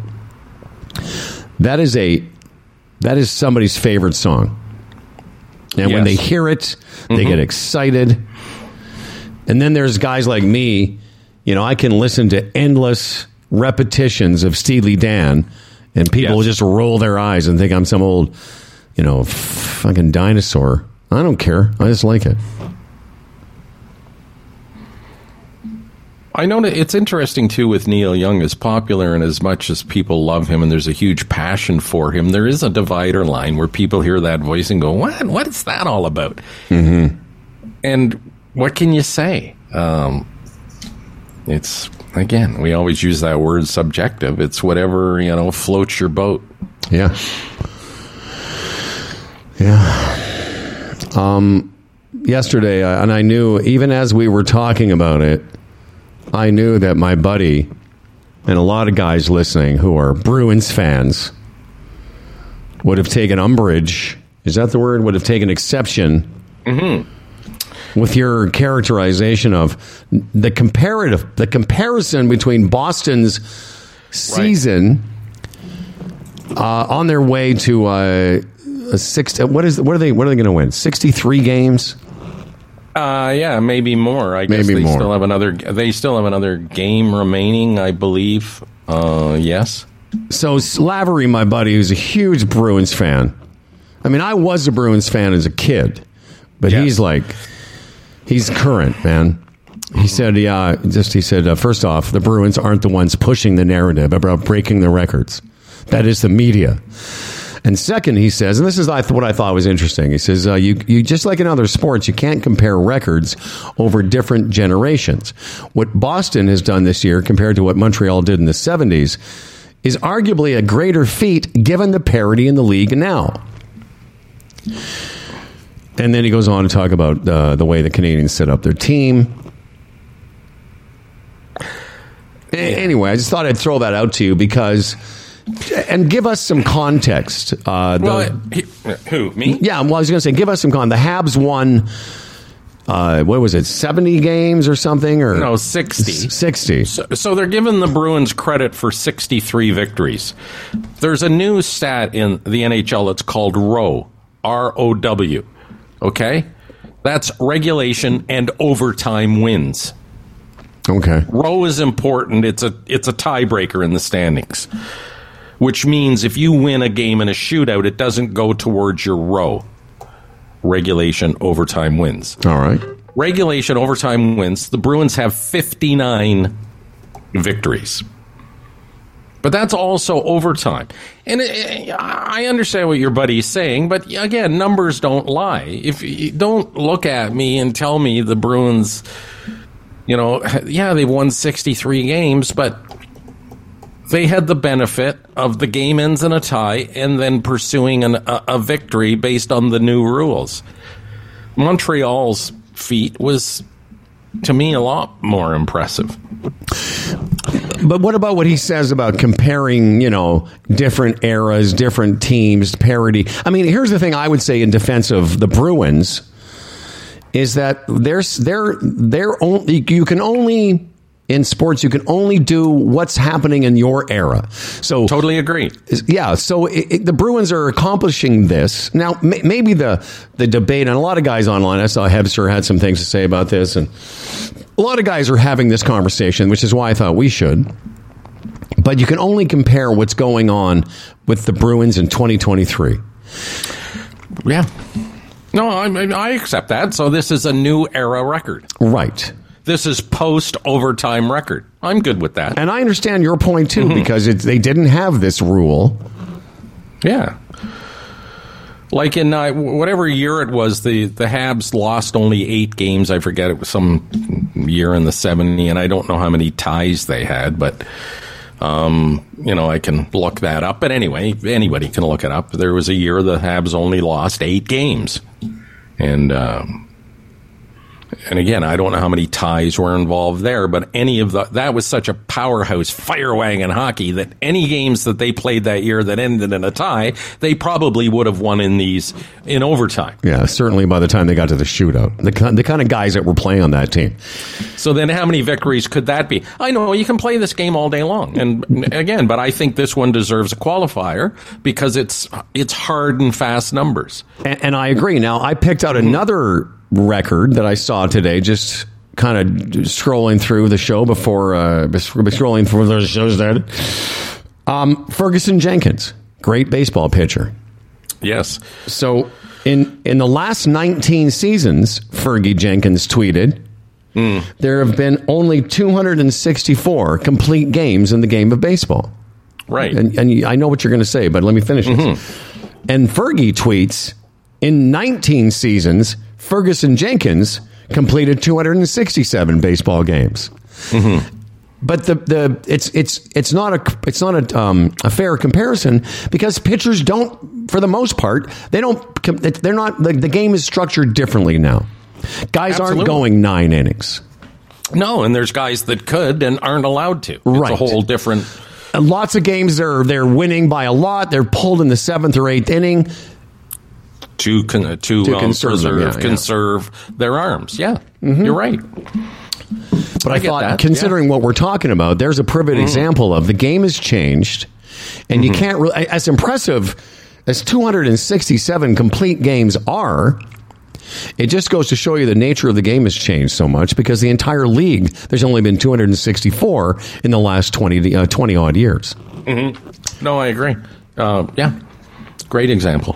that is a that is somebody's favorite song. And when they hear it, they get mm-hmm. excited. And then there's guys like me, you know, I can listen to endless repetitions of Steely Dan, and people Yes. will just roll their eyes and think I'm some old, you know, fucking dinosaur. I don't care. I just like it. I know it's interesting too with Neil Young, as popular and as much as people love him, and there's a huge passion for him. There is a divider line where people hear that voice and go, "What? What is that all about?" Mm-hmm. And what can you say? Um, it's again, we always use that word subjective. It's whatever you know floats your boat. Yeah. Yeah. Um, yesterday, and I knew even as we were talking about it, I knew that my buddy and a lot of guys listening who are Bruins fans would have taken umbrage. Is that the word? Would have taken exception with your characterization of the comparative, the comparison between Boston's season uh, on their way to uh, a six. What is what are they? What are they going to win? Sixty three games. Uh, yeah, maybe more. I guess Maybe they more. still have another. They still have another game remaining, I believe. Uh, yes. So Lavery, my buddy, who's a huge Bruins fan. I mean, I was a Bruins fan as a kid, but Yes. he's like, he's current, man. He said, yeah, just he said, uh, first off, the Bruins aren't the ones pushing the narrative about breaking the records. That is the media. And second, he says, and this is what I thought was interesting. He says, uh, you, you just like in other sports, you can't compare records over different generations. What Boston has done this year compared to what Montreal did in the 70s is arguably a greater feat given the parity in the league now. And then he goes on to talk about uh, the way the Canadiens set up their team. Anyway, I just thought I'd throw that out to you because, and give us some context. Uh, the, Well, he, who me? yeah, well, I was going to say, give us some con. The Habs won, uh, what was it, 70 games or something? Or No, sixty. 60. So, so they're giving the Bruins credit for 63 victories. There's a new stat in the NHL It's called ROW, R O W. Okay? That's regulation and overtime wins. Okay. Row is important. It's a it's a tiebreaker in the standings. Which means if you win a game in a shootout, it doesn't go towards your row. Regulation overtime wins. All right. Regulation overtime wins. The Bruins have 59 victories. But that's also overtime. And uh, I understand what your buddy's saying, but again, numbers don't lie. If you don't look at me and tell me the Bruins, you know, yeah, they've won 63 games, but they had the benefit of the game ends in a tie and then pursuing an, a, a victory based on the new rules. Montreal's feat was, to me, a lot more impressive. But what about what he says about comparing, you know, different eras, different teams, parity? I mean, here's the thing I would say in defense of the Bruins is that there's they're they're only you can only in sports you can only do what's happening in your era. So Totally agree. yeah, so it, it, the Bruins are accomplishing this now. May, maybe the the debate, and a lot of guys online. I saw Hebster had some things to say about this, and a lot of guys are having this conversation, which is why I thought we should. But you can only compare what's going on with the Bruins in 2023. Yeah. No, I, I accept that. So this is a new era record. Right. This is post overtime record. I'm good with that. And I understand your point too, because it, they didn't have this rule. Yeah. Like in uh, whatever year it was, the, the Habs lost only eight games. I forget it was some year in the 70, and I don't know how many ties they had, but, um, you know, I can look that up. But anyway, anybody can look it up. There was a year the Habs only lost eight games. And, um, and again, I don't know how many ties were involved there, but any of the that was such a powerhouse fire wagon hockey that any games that they played that year that ended in a tie, they probably would have won in these in overtime. Yeah, certainly by the time they got to the shootout, the the kind of guys that were playing on that team. So then, how many victories could that be? I know you can play this game all day long, and again, but I think this one deserves a qualifier because it's it's hard and fast numbers. And, and I agree. Now I picked out another record that I saw today, just kind of scrolling through the show before uh, scrolling through the shows that um, Ferguson Jenkins, great baseball pitcher. Yes. So in in the last 19 seasons, Fergie Jenkins tweeted, mm. there have been only 264 complete games in the game of baseball. Right. And, and I know what you're going to say, but let me finish mm-hmm. And Fergie tweets, in 19 seasons, Ferguson Jenkins completed 267 baseball games. Mm-hmm. But the, the it's it's it's not a it's not a um, a fair comparison because pitchers don't for the most part they don't they're not the, the game is structured differently now. Guys Absolutely. aren't going nine innings. No, and there's guys that could and aren't allowed to. It's right. a whole different. And lots of games they're they're winning by a lot. They're pulled in the seventh or eighth inning to con- to, to um, conserve preserve, yeah, conserve yeah. their arms. Yeah, mm-hmm. you're right. But I, I thought, that. considering yeah. what we're talking about, there's a perfect mm-hmm. example of the game has changed, and mm-hmm. you can't really. As impressive as 267 complete games are, it just goes to show you the nature of the game has changed so much because the entire league, there's only been 264 in the last 20, uh, 20 odd years. Mm-hmm. No, I agree. Uh, yeah, great example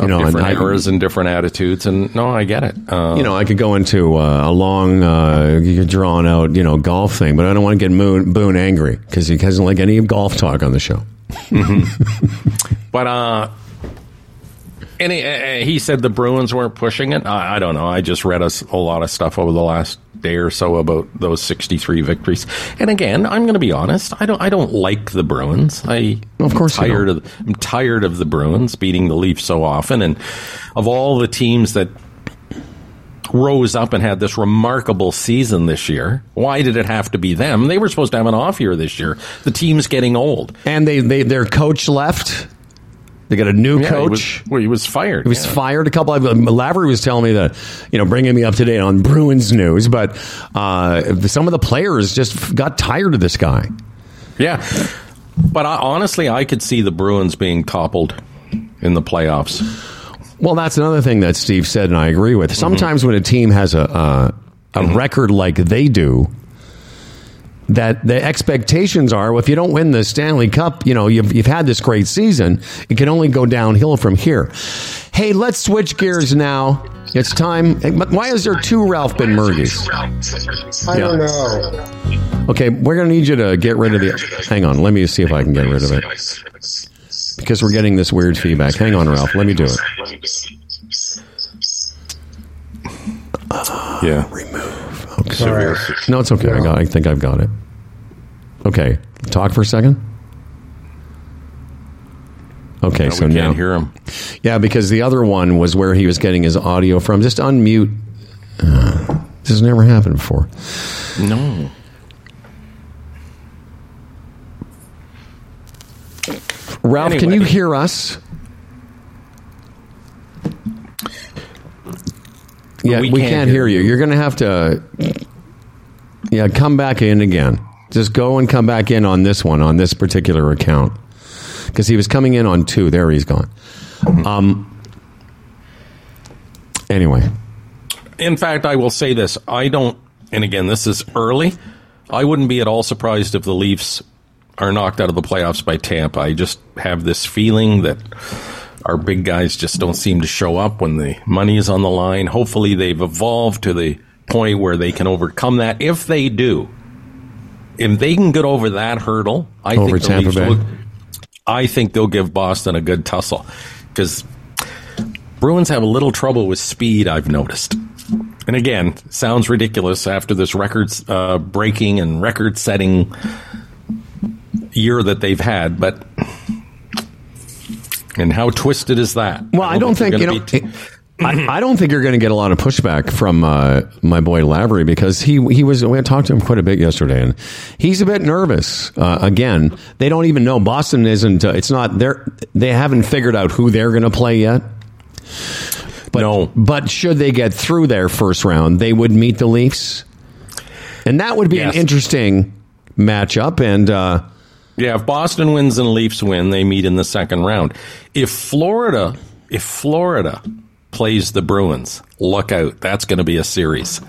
you know, different and eras and different attitudes. And no, I get it. Uh, you know, I could go into uh, a long, uh, drawn out, you know, golf thing, but I don't want to get Moon, Boone angry because he doesn't like any golf talk on the show. Mm-hmm. but uh, and he, uh, he, said the Bruins weren't pushing it. I, I don't know. I just read a, a lot of stuff over the last day or so about those 63 victories. And again, I'm going to be honest. I don't. I don't like the Bruins. I of course I'm tired of. I'm tired of the Bruins beating the Leafs so often, and of all the teams that rose up and had this remarkable season this year. Why did it have to be them? They were supposed to have an off year this year. The team's getting old, and they, they their coach left. They got a new yeah, coach. He was, well, he was fired. He was yeah. fired. A couple of Lavery was telling me that, you know, bringing me up to date on Bruins news, but uh, some of the players just got tired of this guy. Yeah, but I, honestly, I could see the Bruins being toppled in the playoffs. Well, that's another thing that Steve said, and I agree with. Sometimes mm-hmm. when a team has a a, a mm-hmm. record like they do, that the expectations are well, if you don't win the Stanley Cup, you know, you've, you've had this great season, it can only go downhill from here. Hey, let's switch gears now. It's time. Why is there two Ralph Ben Benmerguis? I don't know. Okay, we're going to need you to get rid of the. Hang on, let me see if I can get rid of it. Because we're getting this weird feedback. Hang on, Ralph. Let me do it. Uh, yeah. Remove. Okay. Sorry. No, it's okay. I got. I think I've got it. Okay, talk for a second. Okay, no, so we now hear him. Yeah, because the other one was where he was getting his audio from. Just unmute. Uh, this has never happened before. No. Ralph, can you hear us? Yeah, we, we can't, can't, hear you. you. You're going to have to, yeah, come back in again. Just go and come back in on this one, on this particular account. Because he was coming in on two. There he's gone. Um, anyway. In fact, I will say this. I don't, and again, this is early. I wouldn't be at all surprised if the Leafs are knocked out of the playoffs by Tampa. I just have this feeling that our big guys just don't seem to show up when the money is on the line. Hopefully, they've evolved to the point where they can overcome that. If they do, if they can get over that hurdle, I over think Tampa Bay. Will, I think they'll give Boston a good tussle because Bruins have a little trouble with speed. I've noticed. And again, sounds ridiculous after this records uh, breaking and record setting year that they've had, but and how twisted is that? Well, I don't, I don't think, think you know. T- I, I, don't think you're going to get a lot of pushback from uh, my boy Lavery because he he was we had talked to him quite a bit yesterday and he's a bit nervous. Uh, again, they don't even know Boston isn't. Uh, it's not they're they haven't figured out who they're going to play yet. But, no, but should they get through their first round, they would meet the Leafs, and that would be yes. an interesting matchup. And uh, yeah, if Boston wins and Leafs win, they meet in the second round. If Florida, if Florida plays the Bruins. Look out. That's going to be a series.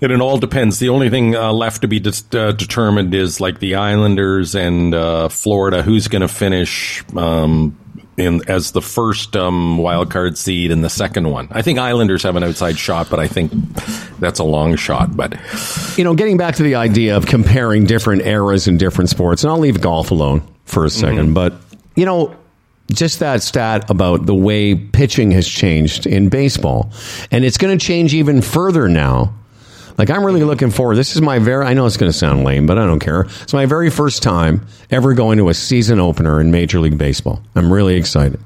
And it all depends. The only thing uh, left to be de- uh, determined is like the Islanders and uh, Florida. Who's going to finish um, in as the first um, wild card seed and the second one? I think Islanders have an outside shot, but I think that's a long shot. But you know, getting back to the idea of comparing different eras in different sports, and I'll leave golf alone for a 2nd mm-hmm. but you know just that stat about the way pitching has changed in baseball. And it's going to change even further now. Like, I'm really looking forward. This is my very, I know it's going to sound lame, but I don't care. It's my very first time ever going to a season opener in Major League Baseball. I'm really excited.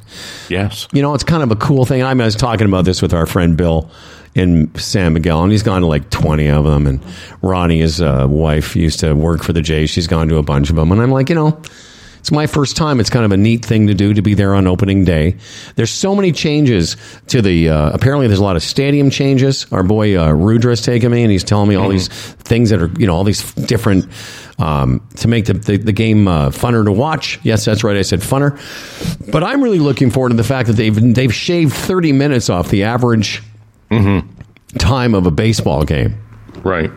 Yes. You know, it's kind of a cool thing. I, mean, I was talking about this with our friend Bill in San Miguel, and he's gone to like 20 of them. And Ronnie, his uh, wife, used to work for the Jays. She's gone to a bunch of them. And I'm like, you know, it's my first time. It's kind of a neat thing to do to be there on opening day. There's so many changes to the. Uh, apparently, there's a lot of stadium changes. Our boy uh, Rudra's taking me, and he's telling me all mm. these things that are you know all these different um, to make the the, the game uh, funner to watch. Yes, that's right. I said funner, but I'm really looking forward to the fact that they've they've shaved 30 minutes off the average mm-hmm. time of a baseball game. Right.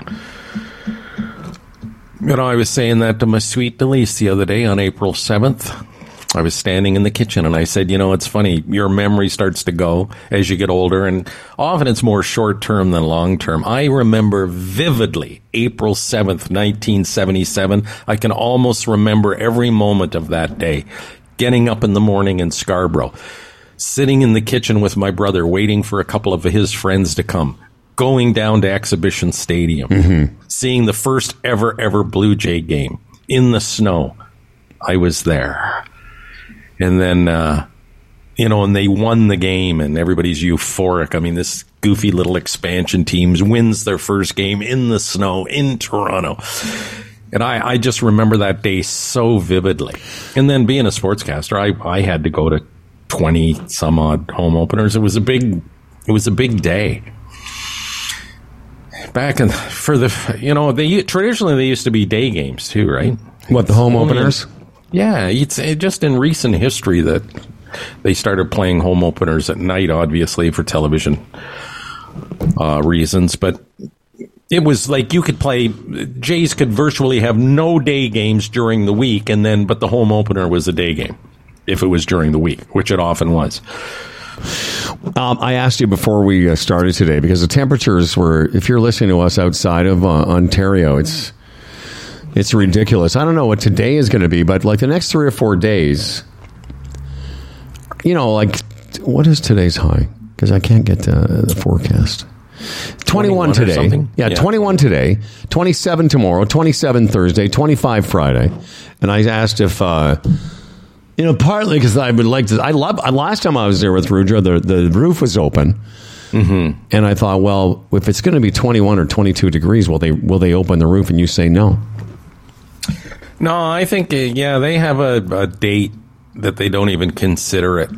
You know, I was saying that to my sweet Delise the other day on April 7th. I was standing in the kitchen and I said, you know, it's funny. Your memory starts to go as you get older and often it's more short term than long term. I remember vividly April 7th, 1977. I can almost remember every moment of that day. Getting up in the morning in Scarborough, sitting in the kitchen with my brother, waiting for a couple of his friends to come going down to Exhibition Stadium, mm-hmm. seeing the first ever, ever Blue Jay game in the snow. I was there. And then, uh, you know, and they won the game and everybody's euphoric. I mean, this goofy little expansion teams wins their first game in the snow in Toronto. And I, I just remember that day so vividly. And then being a sportscaster, I, I had to go to 20 some odd home openers. It was a big, it was a big day back in for the you know they traditionally they used to be day games too, right? What the home openers? Yeah, it's just in recent history that they started playing home openers at night, obviously for television uh, reasons, but it was like you could play Jays could virtually have no day games during the week and then but the home opener was a day game if it was during the week which it often was um, I asked you before we uh, started today because the temperatures were. If you're listening to us outside of uh, Ontario, it's it's ridiculous. I don't know what today is going to be, but like the next three or four days, you know, like what is today's high? Because I can't get the forecast. 21, 21 today. Yeah, yeah, 21 today, 27 tomorrow, 27 Thursday, 25 Friday. And I asked if uh, you know, partly because I would like to. I love. Last time I was there with Rudra, the the roof was open, mm-hmm. and I thought, well, if it's going to be twenty one or twenty two degrees, will they will they open the roof? And you say no. No, I think uh, yeah, they have a, a date that they don't even consider it.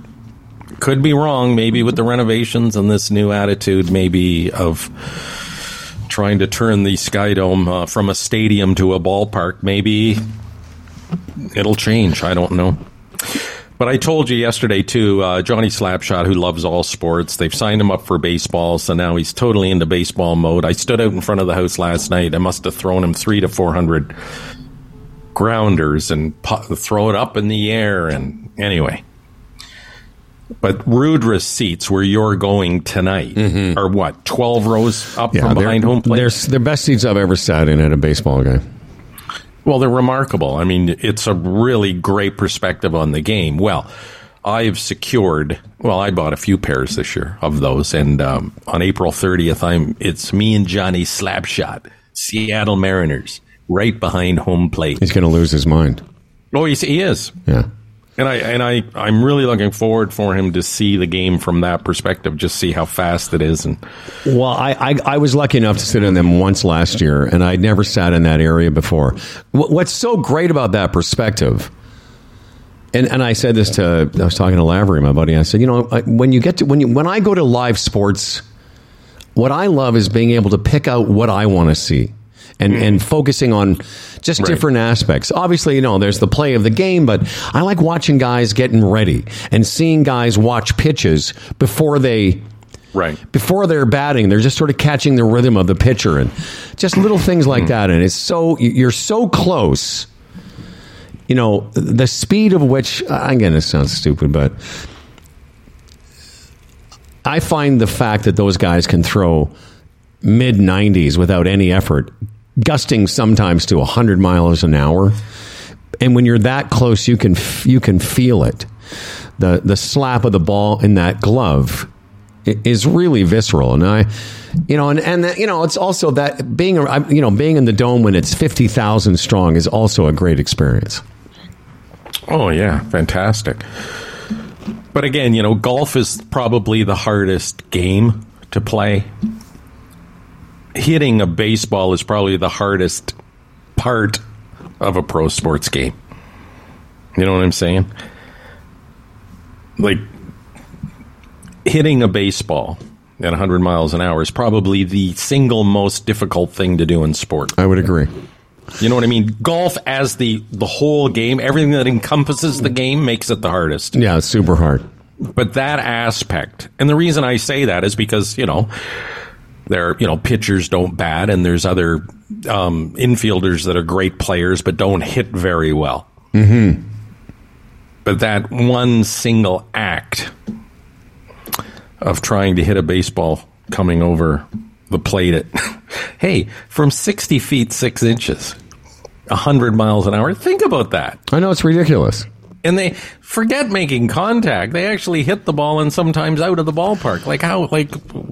Could be wrong, maybe with the renovations and this new attitude, maybe of trying to turn the Sky Dome uh, from a stadium to a ballpark. Maybe it'll change. I don't know. But I told you yesterday too, uh, Johnny Slapshot, who loves all sports, they've signed him up for baseball, so now he's totally into baseball mode. I stood out in front of the house last night. I must have thrown him three to four hundred grounders and pu- throw it up in the air. And anyway, but Rudra's seats where you're going tonight mm-hmm. are what twelve rows up yeah, from behind home plate. They're the best seats I've ever sat in at a baseball game. Well, they're remarkable. I mean, it's a really great perspective on the game. Well, I've secured. Well, I bought a few pairs this year of those, and um, on April 30th, I'm. It's me and Johnny Slapshot, Seattle Mariners, right behind home plate. He's going to lose his mind. Oh, he's, he is. Yeah. And I and I I'm really looking forward for him to see the game from that perspective, just see how fast it is. And well, I, I, I was lucky enough to sit in them once last year, and I'd never sat in that area before. What's so great about that perspective? And and I said this to I was talking to Lavery, my buddy. I said, you know, when you get to when you when I go to live sports, what I love is being able to pick out what I want to see and, mm. and focusing on just right. different aspects. Obviously, you know, there's the play of the game, but I like watching guys getting ready and seeing guys watch pitches before they right before they're batting they're just sort of catching the rhythm of the pitcher and just little things like mm. that and it's so you're so close you know the speed of which i'm going to sound stupid but i find the fact that those guys can throw mid 90s without any effort gusting sometimes to 100 miles an hour. And when you're that close, you can you can feel it. The the slap of the ball in that glove is really visceral, and I, you know, and and the, you know, it's also that being you know being in the dome when it's fifty thousand strong is also a great experience. Oh yeah, fantastic. But again, you know, golf is probably the hardest game to play hitting a baseball is probably the hardest part of a pro sports game. You know what I'm saying? Like hitting a baseball at 100 miles an hour is probably the single most difficult thing to do in sport. I would agree. You know what I mean? Golf as the the whole game, everything that encompasses the game makes it the hardest. Yeah, super hard. But that aspect, and the reason I say that is because, you know, there, you know, pitchers don't bat, and there's other um, infielders that are great players but don't hit very well. Mm-hmm. But that one single act of trying to hit a baseball coming over the plate at, hey, from 60 feet, six inches, 100 miles an hour. Think about that. I know it's ridiculous and they forget making contact. They actually hit the ball and sometimes out of the ballpark. Like how? Like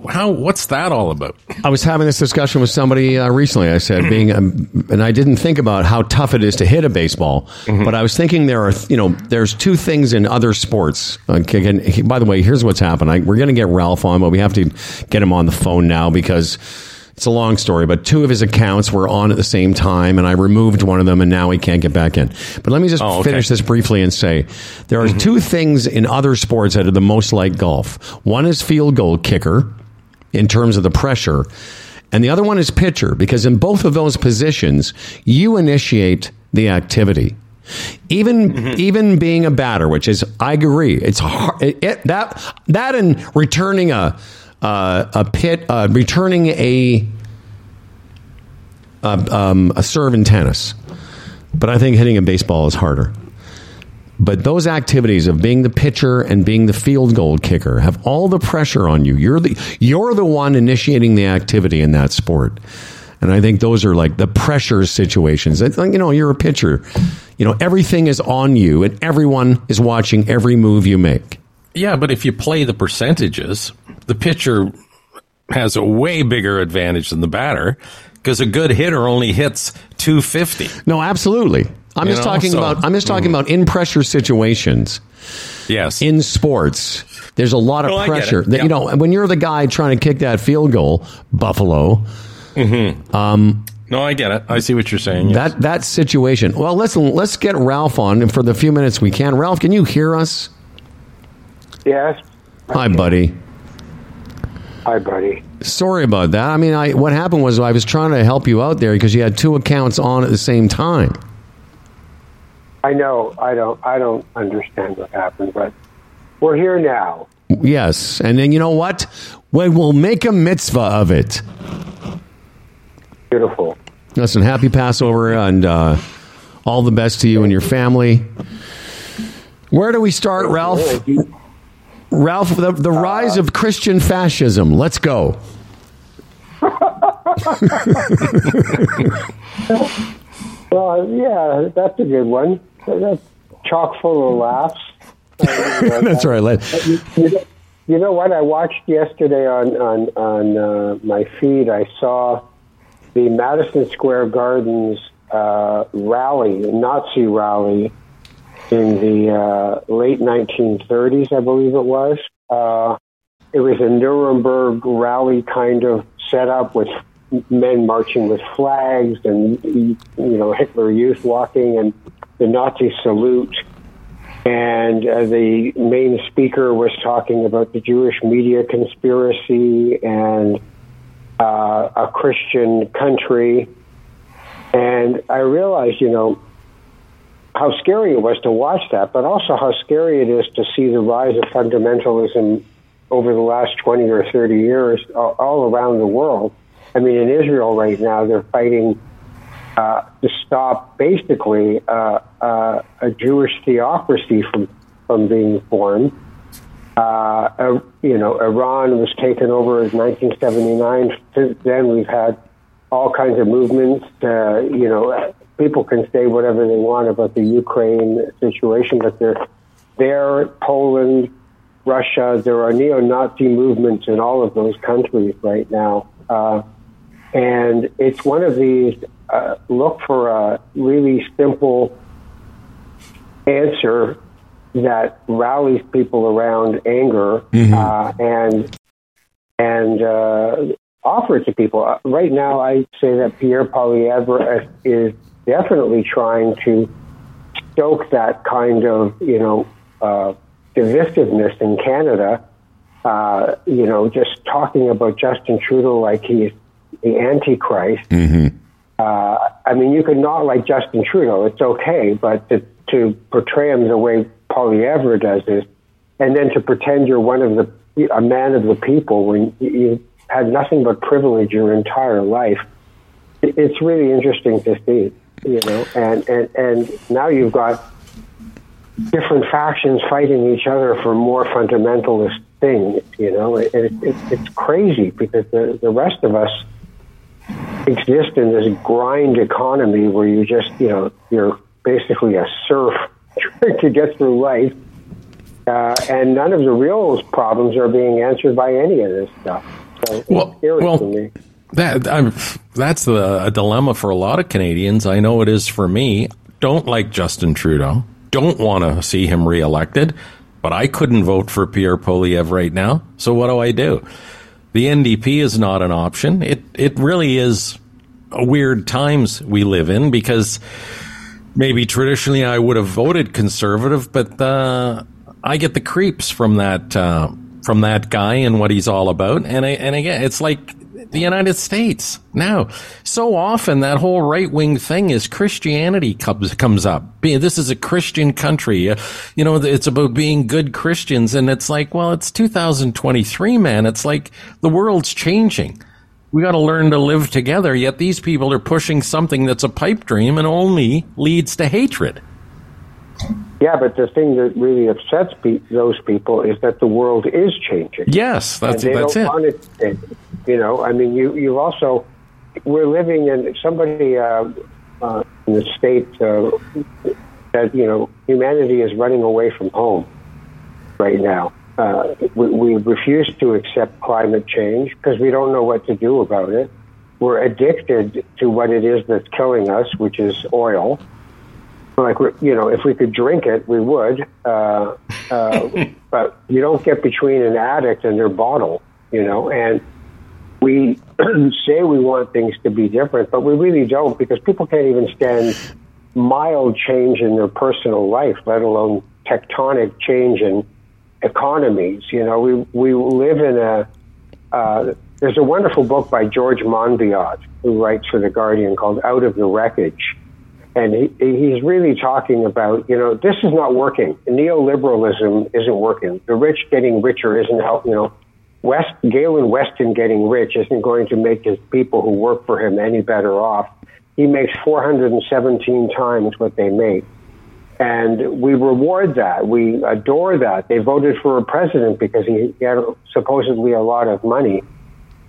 how? What's that all about? I was having this discussion with somebody uh, recently. I said, being, um, and I didn't think about how tough it is to hit a baseball, mm-hmm. but I was thinking there are, you know, there's two things in other sports. Uh, again, by the way, here's what's happened. I, we're going to get Ralph on, but we have to get him on the phone now because it's a long story, but two of his accounts were on at the same time, and I removed one of them, and now he can't get back in. But let me just oh, okay. finish this briefly and say there are mm-hmm. two things in other sports that are the most like golf. One is field goal kicker in terms of the pressure, and the other one is pitcher because in both of those positions, you initiate the activity. Even mm-hmm. even being a batter, which is I agree, it's hard. It, it, that that and returning a uh, a pit, uh, returning a um, a serve in tennis, but I think hitting a baseball is harder. But those activities of being the pitcher and being the field goal kicker have all the pressure on you. You're the you're the one initiating the activity in that sport. And I think those are like the pressure situations. You know, you're a pitcher. You know, everything is on you and everyone is watching every move you make. Yeah, but if you play the percentages, the pitcher has a way bigger advantage than the batter because a good hitter only hits 250. No, absolutely. I'm you just know? talking so, about I'm just talking mm. about in pressure situations. Yes. In sports, there's a lot of well, pressure. That, you know, when you're the guy trying to kick that field goal, Buffalo. Mm-hmm. Um, no, I get it. I see what you're saying. Yes. That that situation. Well, listen. Let's get Ralph on for the few minutes we can. Ralph, can you hear us? Yes. Hi, buddy. Hi, buddy. Sorry about that. I mean, I what happened was I was trying to help you out there because you had two accounts on at the same time. I know. I don't. I don't understand what happened, but we're here now. Yes, and then you know what? We will make a mitzvah of it. Beautiful. Listen, happy Passover and uh, all the best to you and your family. Where do we start, Ralph? Ralph, the, the rise of Christian fascism. Let's go. well, yeah, that's a good one. That's chock full of laughs. that's right. You, you, know, you, know, what? I watched yesterday on on on uh, my feed. I saw the Madison Square Gardens uh, rally, Nazi rally, in the uh, late 1930s, I believe it was. Uh, it was a Nuremberg rally kind of setup with men marching with flags and you know Hitler Youth walking and the Nazi salute. And uh, the main speaker was talking about the Jewish media conspiracy and uh, a Christian country. And I realized, you know, how scary it was to watch that, but also how scary it is to see the rise of fundamentalism over the last 20 or 30 years all around the world. I mean, in Israel right now, they're fighting uh, to stop basically uh, uh, a Jewish theocracy from, from being formed. Uh, you know, Iran was taken over in 1979. Since then, we've had all kinds of movements. You know, people can say whatever they want about the Ukraine situation, but they're there, Poland, Russia. There are neo-Nazi movements in all of those countries right now, uh, and it's one of these. Uh, look for a really simple answer that rallies people around anger mm-hmm. uh, and and uh, offer it to people. Uh, right now, I say that Pierre Poilievre is definitely trying to stoke that kind of you know uh, divisiveness in Canada. Uh, you know, just talking about Justin Trudeau like he's the Antichrist. Mm-hmm. Uh, I mean, you could not like Justin Trudeau; it's okay, but to, to portray him the way Poilievre does this, and then to pretend you're one of the a man of the people when you had nothing but privilege your entire life, it's really interesting to see. You know, and and and now you've got different factions fighting each other for more fundamentalist things. You know, it, it, it, it's crazy because the, the rest of us exist in this grind economy where you just, you know, you're basically a serf trying to get through life. Uh, and none of the real problems are being answered by any of this stuff. So well, well, That I'm, that's the, a dilemma for a lot of Canadians. I know it is for me. Don't like Justin Trudeau don't want to see him reelected, but I couldn't vote for Pierre Poilievre right now. So what do I do? The NDP is not an option. It it really is weird times we live in because maybe traditionally I would have voted conservative, but uh, I get the creeps from that uh, from that guy and what he's all about. And I, and again, it's like the United States. Now, so often that whole right wing thing is Christianity comes, comes up. This is a Christian country. Uh, you know, it's about being good Christians. And it's like, well, it's 2023, man. It's like the world's changing. We got to learn to live together. Yet these people are pushing something that's a pipe dream and only leads to hatred. Yeah, but the thing that really upsets pe- those people is that the world is changing. Yes, that's that's it. it. You know, I mean, you you also we're living in somebody uh, uh, in the state uh, that you know humanity is running away from home right now. Uh, we, we refuse to accept climate change because we don't know what to do about it. We're addicted to what it is that's killing us, which is oil like you know, if we could drink it, we would. Uh, uh, but you don't get between an addict and their bottle, you know. And we say we want things to be different, but we really don't because people can't even stand mild change in their personal life, let alone tectonic change in economies. You know, we we live in a. Uh, there's a wonderful book by George Monbiot, who writes for the Guardian, called "Out of the Wreckage." And he, he's really talking about, you know, this is not working. Neoliberalism isn't working. The rich getting richer isn't helping. You know, West Galen Weston getting rich isn't going to make his people who work for him any better off. He makes 417 times what they make. And we reward that. We adore that. They voted for a president because he had supposedly a lot of money.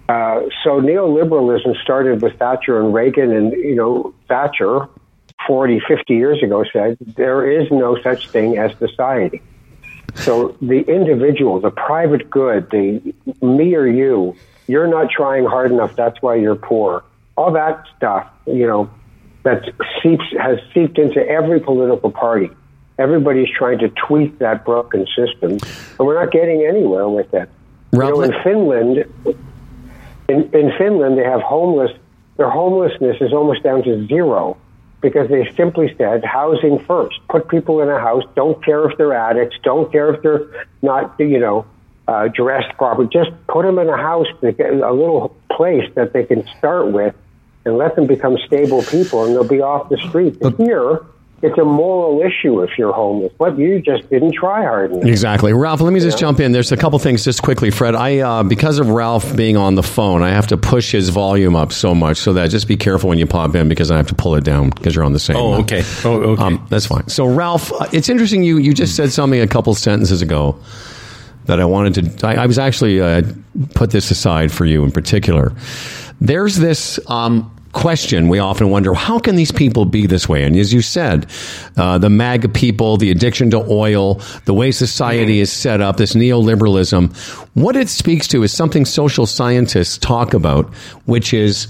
Uh, so neoliberalism started with Thatcher and Reagan, and you know Thatcher 40, 50 years ago said there is no such thing as society. So the individual, the private good, the me or you, you're not trying hard enough. That's why you're poor. All that stuff, you know, that seeps has seeped into every political party. everybody's trying to tweak that broken system, and we're not getting anywhere with it. You know, in Finland, in, in Finland, they have homeless. Their homelessness is almost down to zero because they simply said housing first. Put people in a house. Don't care if they're addicts. Don't care if they're not, you know, uh, dressed properly. Just put them in a house, a little place that they can start with, and let them become stable people, and they'll be off the street. But here, it's a moral issue if you're homeless, but you just didn't try hard enough. Exactly, Ralph. Let me just yeah. jump in. There's a couple things just quickly, Fred. I uh, because of Ralph being on the phone, I have to push his volume up so much so that just be careful when you pop in because I have to pull it down because you're on the same. Oh, line. okay. Oh, okay. Um, that's fine. So, Ralph, uh, it's interesting. You you just said something a couple sentences ago that I wanted to. I, I was actually uh, put this aside for you in particular. There's this. Um, question we often wonder how can these people be this way? And as you said uh, the maga people the addiction to oil the way society is set up this neoliberalism what it speaks to is something social scientists talk about which is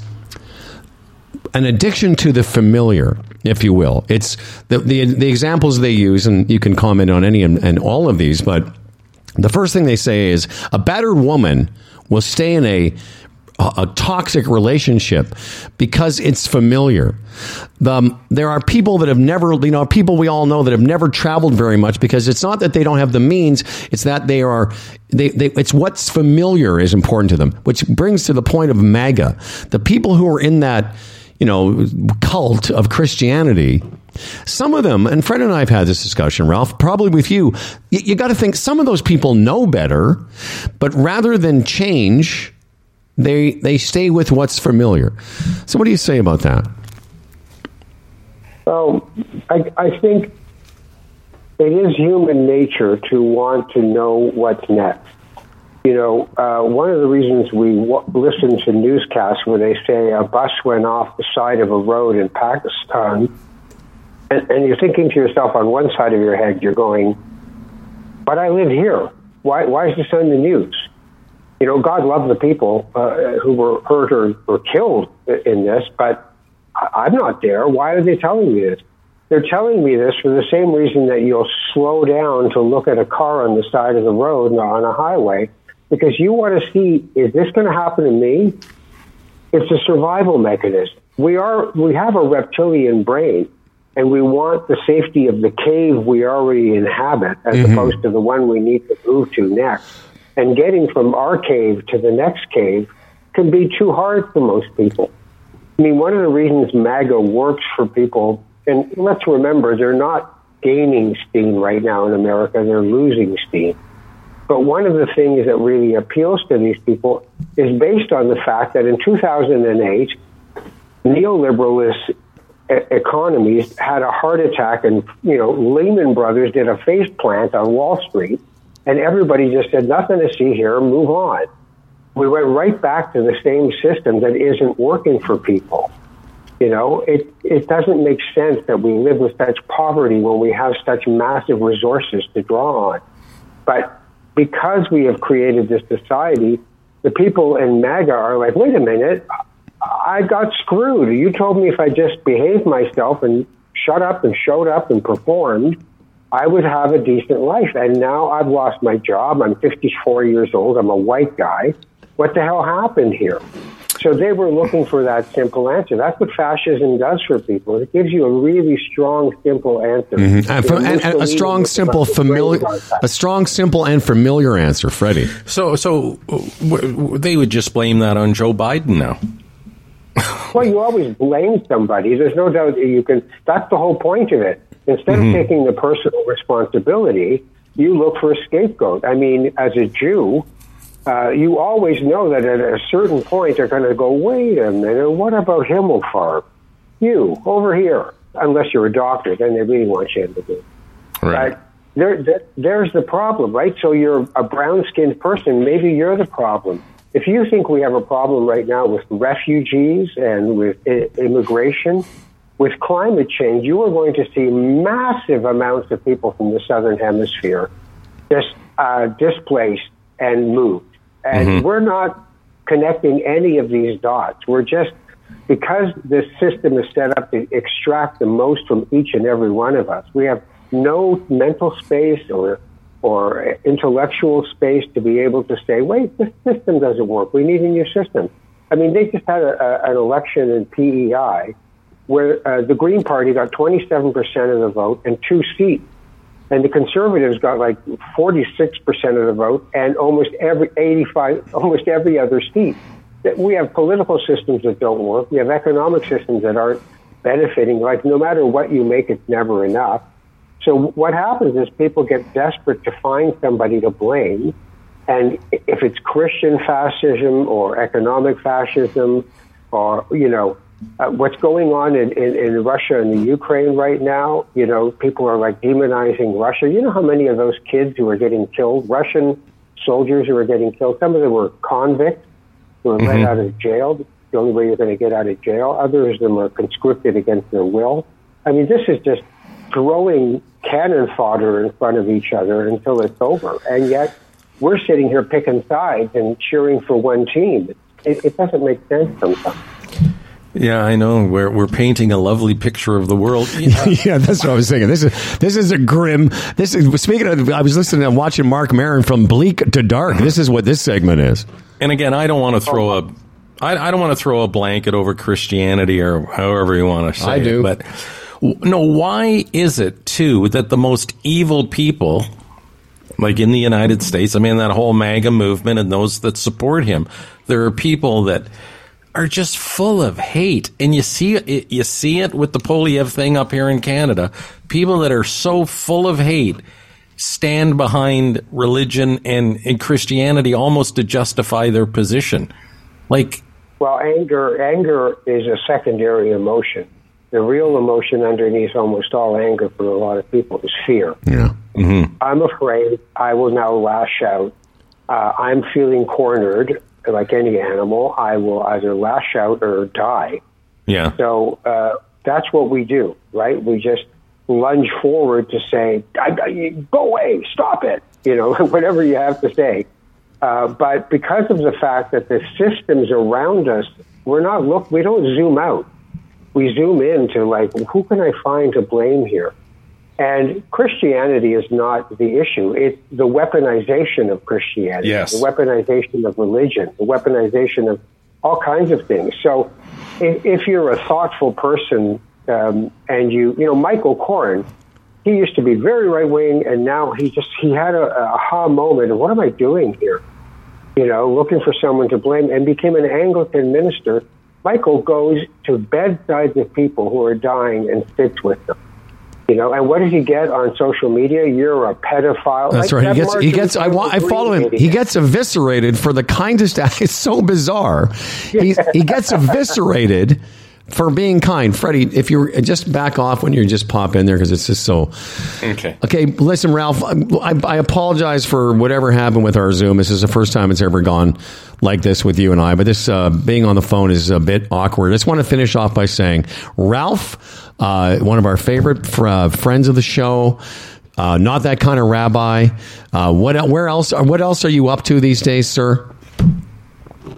an addiction to the familiar if you will. It's the, the, the examples they use and you can comment on any and, and all of these but the first thing they say is a battered woman will stay in a a toxic relationship because it's familiar. The, um, there are people that have never, you know, people we all know that have never traveled very much because it's not that they don't have the means; it's that they are. They, they, it's what's familiar is important to them, which brings to the point of MAGA. The people who are in that, you know, cult of Christianity. Some of them, and Fred and I have had this discussion, Ralph, probably with you. You, you got to think some of those people know better, but rather than change, they they stay with what's familiar. So, what do you say about that? Well, I, I think it is human nature to want to know what's next. You know, uh, one of the reasons we w- listen to newscasts where they say a bus went off the side of a road in Pakistan, and, and you're thinking to yourself on one side of your head, you're going, "But I live here. Why? Why is this on the news?" You know, God loved the people uh, who were hurt or, or killed in this, but I'm not there. Why are they telling me this? They're telling me this for the same reason that you'll slow down to look at a car on the side of the road or on a highway, because you want to see, is this going to happen to me? It's a survival mechanism. We are, we have a reptilian brain and we want the safety of the cave we already inhabit as mm-hmm. opposed to the one we need to move to next. And getting from our cave to the next cave can be too hard for most people. I mean, one of the reasons MAGA works for people, and let's remember, they're not gaining steam right now in America, they're losing steam. But one of the things that really appeals to these people is based on the fact that in 2008, neoliberalist economies had a heart attack, and you know Lehman Brothers did a face plant on Wall Street, and everybody just said, nothing to see here, move on. We went right back to the same system that isn't working for people. You know, it, it doesn't make sense that we live with such poverty when we have such massive resources to draw on. But because we have created this society, the people in MAGA are like, wait a minute, I got screwed. You told me if I just behaved myself and shut up and showed up and performed, I would have a decent life. And now I've lost my job. I'm 54 years old. I'm a white guy. What the hell happened here? So they were looking for that simple answer. That's what fascism does for people. It gives you a really strong, simple answer. Mm-hmm. And, from, and, and a strong, simple, familiar, a strong, simple, and familiar answer, Freddie. So, so w- they would just blame that on Joe Biden now. well, you always blame somebody. There's no doubt you can. That's the whole point of it. Instead mm-hmm. of taking the personal responsibility, you look for a scapegoat. I mean, as a Jew, uh, you always know that at a certain point they're going to go, wait a minute, what about Himmelfarb? You, over here. Unless you're a doctor, then they really want you to do. Right. But there, there, there's the problem, right? So you're a brown skinned person, maybe you're the problem. If you think we have a problem right now with refugees and with immigration, with climate change, you are going to see massive amounts of people from the southern hemisphere just uh, displaced and moved. And mm-hmm. we're not connecting any of these dots. We're just, because this system is set up to extract the most from each and every one of us, we have no mental space or or intellectual space to be able to say, wait, this system doesn't work. We need a new system. I mean, they just had a, a, an election in PEI where uh, the Green Party got 27% of the vote and two seats. And the Conservatives got like 46% of the vote and almost every 85, almost every other seat. We have political systems that don't work. We have economic systems that aren't benefiting. Like no matter what you make, it's never enough. So what happens is people get desperate to find somebody to blame. And if it's Christian fascism or economic fascism or, you know, uh, what's going on in, in, in Russia and the Ukraine right now, you know, people are like demonizing Russia. You know how many of those kids who are getting killed, Russian soldiers who are getting killed, some of them were convicts who were mm-hmm. let out of jail. The only way you're going to get out of jail. Others of them are conscripted against their will. I mean, this is just throwing cannon fodder in front of each other until it's over. And yet, we're sitting here picking sides and cheering for one team. It, it doesn't make sense sometimes. Yeah, I know. We're we're painting a lovely picture of the world. Yeah, yeah that's what I was thinking. This is this is a grim. This is speaking of. I was listening and watching Marc Maron from Bleak to Dark. This is what this segment is. And again, I don't want to throw a. I, I don't want to throw a blanket over Christianity or however you want to say I do. it. But no, why is it too that the most evil people, like in the United States, I mean that whole MAGA movement and those that support him, there are people that are just full of hate, and you see it. You see it with the Poilievre thing up here in Canada. People that are so full of hate stand behind religion and, and Christianity almost to justify their position. Like, well, anger anger is a secondary emotion. The real emotion underneath almost all anger for a lot of people is fear. Yeah, mm-hmm. I'm afraid I will now lash out. Uh, I'm feeling cornered like any animal, I will either lash out or die. Yeah. So uh, that's what we do, right? We just lunge forward to say, "Go away! Stop it!" You know, whatever you have to say. Uh, but because of the fact that the systems around us, we're not look. We don't zoom out. We zoom in to like, who can I find to blame here? And Christianity is not the issue. It's the weaponization of Christianity, yes. the weaponization of religion, the weaponization of all kinds of things. So if, if you're a thoughtful person um, and you, you know, Michael Coren, he used to be very right wing and now he just, he had a, a aha moment of what am I doing here? You know, looking for someone to blame and became an Anglican minister. Michael goes to bedsides of people who are dying and sits with them you know, and what does he get on social media? You're a pedophile. That's like, right. He gets. He gets. I want. I follow him. He gets eviscerated for the kindest act. It's so bizarre. He he gets eviscerated for being kind. Freddie, if you just back off when you just pop in there because it's just so. Okay. Okay. Listen, Ralph. I, I, apologize for whatever happened with our Zoom. This is the first time it's ever gone like this with you and I. But this uh, being on the phone is a bit awkward. I just want to finish off by saying, Ralph, uh, one of our favorite fr- uh, friends of the show. Uh, not that kind of rabbi. Uh, what? Where else? What else are you up to these days, sir?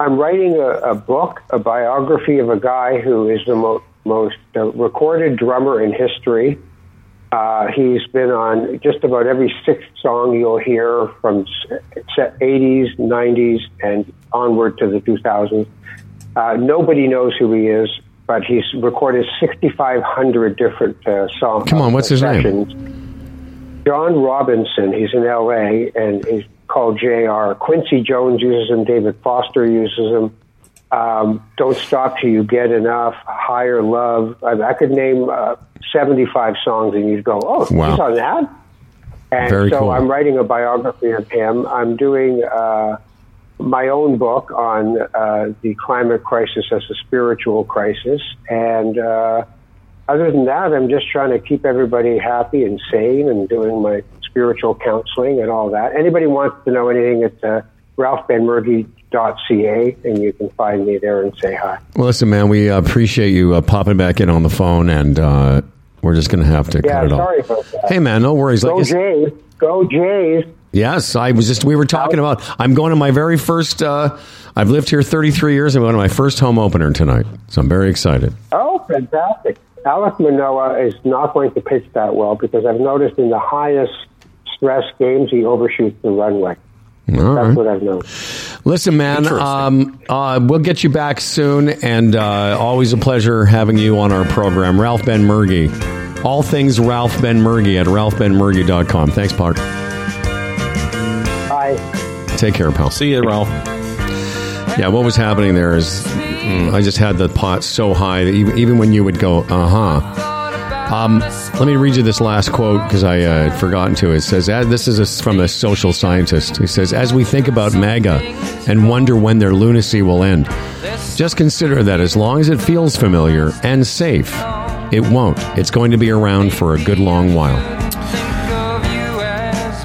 I'm writing a, a, book, a biography of a guy who is the mo- most uh, recorded drummer in history. Uh, he's been on just about every sixth song you'll hear from 80s, 90s, and onward to the 2000s. Uh, nobody knows who he is, but he's recorded 6,500 different uh, songs. Come on, what's his sessions. name? John Robinson. He's in L.A. and he's called JR. Quincy Jones uses them. David Foster uses them. Um, Don't Stop Till You Get Enough, Higher Love. I, I could name uh, 75 songs and you'd go, oh, wow. he's on that? And Very so cool. I'm writing a biography of him. I'm doing uh, my own book on uh, the climate crisis as a spiritual crisis. And uh, other than that, I'm just trying to keep everybody happy and sane and doing my spiritual counseling and all that. Anybody wants to know anything, it's uh, ralphbenmergui.ca, and you can find me there and say hi. Well, listen, man, we appreciate you uh, popping back in on the phone, and uh, we're just going to have to yeah, cut it sorry off. About that. Hey, man, no worries. Go like, Jays. Go Jays. Yes, I was just. We were talking about. I'm going to my very first. Uh, I've lived here 33 years. I'm going to my first home opener tonight, so I'm very excited. Oh, fantastic! Alek Manoah is not going to pitch that well because I've noticed in the highest stress games he overshoots the runway. All That's right. what I've noticed. Listen, man, um, uh, we'll get you back soon, and uh, always a pleasure having you on our program. Ralph Benmergui. All things Ralph Benmergui at ralphbenmergui.com. Thanks, Park. Bye. Take care, pal. See you, Ralph. Yeah, what was happening there is mm, I just had the pot so high that even, even when you would go, uh huh. Um, let me read you this last quote because I uh, had forgotten to. It says, This is a, from a social scientist. He says, As we think about MAGA and wonder when their lunacy will end, just consider that as long as it feels familiar and safe, it won't. It's going to be around for a good long while.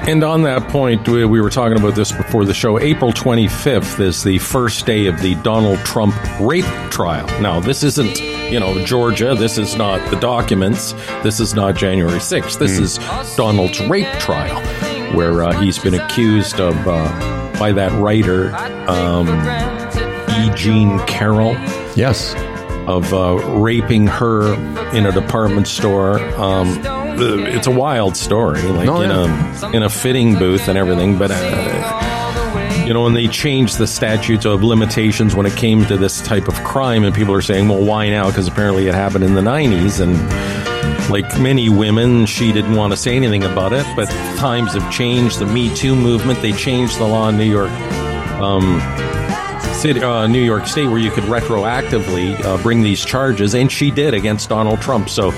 And on that point, we, we were talking about this before the show. April 25th is the first day of the Donald Trump rape trial. Now, this isn't, you know, Georgia. This is not the documents. This is not January 6th. This is Donald's rape trial, where uh, he's been accused of, uh, by that writer, um, E. Jean Carroll Yes. of uh, raping her in a department store. Um, it's a wild story, like Oh, in a in a fitting booth and everything. But uh, you know, when they changed the statutes of limitations when it came to this type of crime, and people are saying, "Well, why now?" Because apparently it happened in the '90s, and like many women, she didn't want to say anything about it. But times have changed. The Me Too movement, they changed the law in New York. Um, City, uh, New York State, where you could retroactively uh, bring these charges, and she did against Donald Trump. So,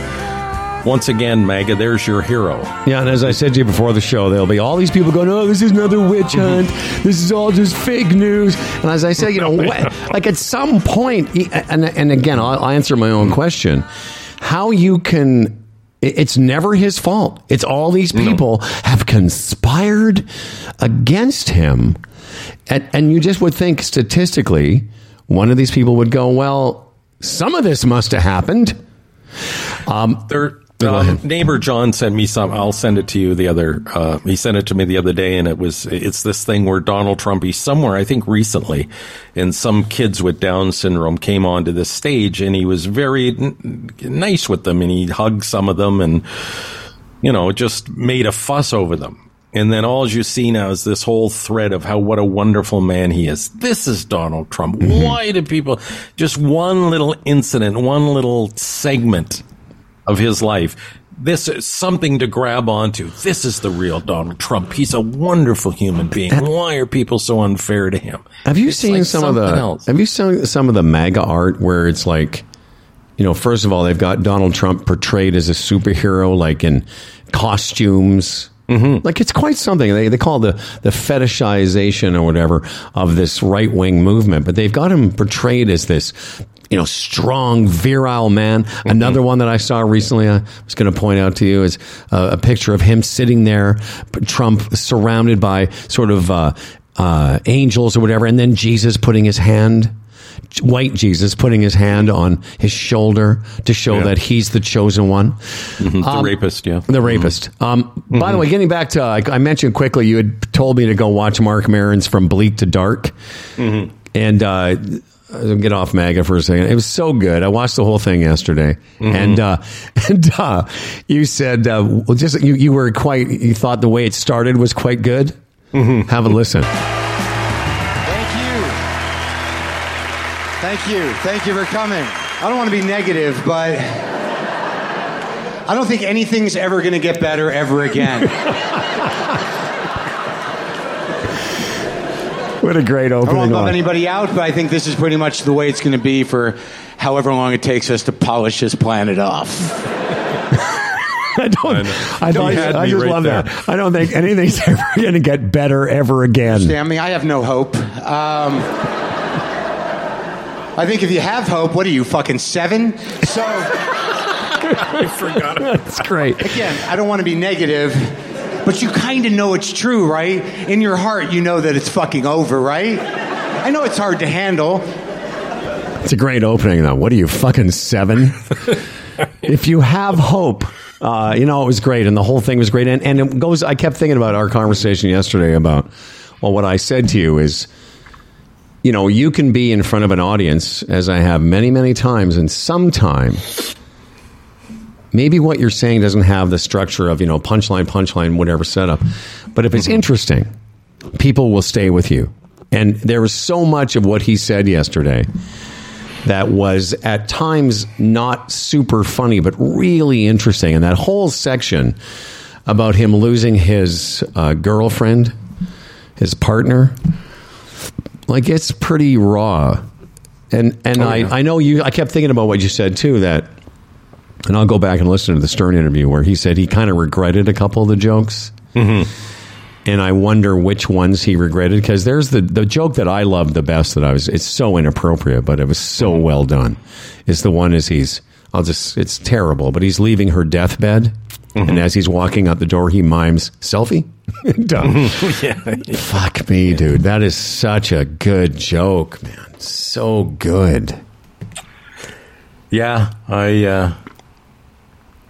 once again, MAGA, there's your hero. Yeah, and as I said to you before the show, there'll be all these people going, "Oh, this is another witch mm-hmm. hunt. This is all just fake news." And as I said, you know, what, like at some e- and and again, I'll, I'll answer my own question: how you can. It's never his fault. It's all these people have conspired against him, and and you just would think statistically, one of these people would go, "Well, some of this must have happened." Um, Their Go um, neighbor John sent me some. I'll send it to you the other. Uh, he sent it to me the other day, and it was it's this thing where Donald Trump he's somewhere I think recently, and some kids with Down syndrome came onto this stage, and he was very n- nice with them, and he hugged some of them, and you know just made a fuss over them. And then all you see now is this whole thread of how what a wonderful man he is. This is Donald Trump. Why do people just one little incident, one little segment of his life. This is something to grab onto. This is the real Donald Trump. He's a wonderful human being. Why are people so unfair to him? Have you It's seen like some of the? else. Have you seen some of the MAGA art where it's like, you know, first of all, they've got Donald Trump portrayed as a superhero, like in costumes. Mm-hmm. Like it's quite something. They they call it the the fetishization or whatever of this right wing movement, but they've got him portrayed as this. You know, strong, virile man. Mm-hmm. Another one that I saw recently, I was going to point out to you, is uh, a picture of him sitting there, Trump surrounded by sort of uh, uh, angels or whatever, and then Jesus putting his hand, white Jesus putting his hand on his shoulder to show Yeah. that he's the chosen one. the rapist, yeah. The rapist. Um, By the way, getting back to, I, I mentioned quickly, you had told me to go watch Marc Maron's From Bleak to Dark. And uh, get off MAGA for a second. It was so good. I watched the whole thing yesterday. And, uh, and uh, you said, uh, well, just you, you were quite, you thought the way it started was quite good. Have a listen. Thank you. Thank you. Thank you for coming. I don't want to be negative, but I don't think anything's ever going to get better ever again. What a great opening! I don't opening. want to bum anybody out, but I think this is pretty much the way it's going to be for however long it takes us to polish this planet off. I don't. I, don't. You had I me just right love there. that. I don't think anything's ever going to get better ever again. Stanley, I have no hope. Um, I think if you have hope, what are you, fucking seven? So. I forgot. That's great. again, I don't want to be negative, but you kind of know it's true, right? In your heart, you know that it's fucking over, right? I know it's hard to handle. It's a great opening, though. What are you, fucking seven? if you have hope, uh, you know, it was great, and the whole thing was great. And, and it goes, I kept thinking about our conversation yesterday about, well, what I said to you is, you know, you can be in front of an audience, as I have many, many times, and sometime maybe what you're saying doesn't have the structure of, you know, punchline, punchline, whatever setup. But if it's interesting, people will stay with you. And there was so much of what he said yesterday that was at times not super funny, but really interesting. And that whole section about him losing his uh, girlfriend, his partner, like it's pretty raw. And and Oh, I. I know you. I kept thinking about what you said too. That, and I'll go back and listen to the Stern interview where he said he kind of regretted a couple of the jokes. Mm-hmm. And I wonder which ones he regretted because there's the the joke that I loved the best that I was. It's so inappropriate, but it was so mm-hmm. well done. Is the one is he's. I'll just. It's terrible, but he's leaving her deathbed, mm-hmm. and as he's walking out the door, he mimes selfie. Done. yeah. Fuck me, dude. That is such a good joke, man. So good. Yeah, I uh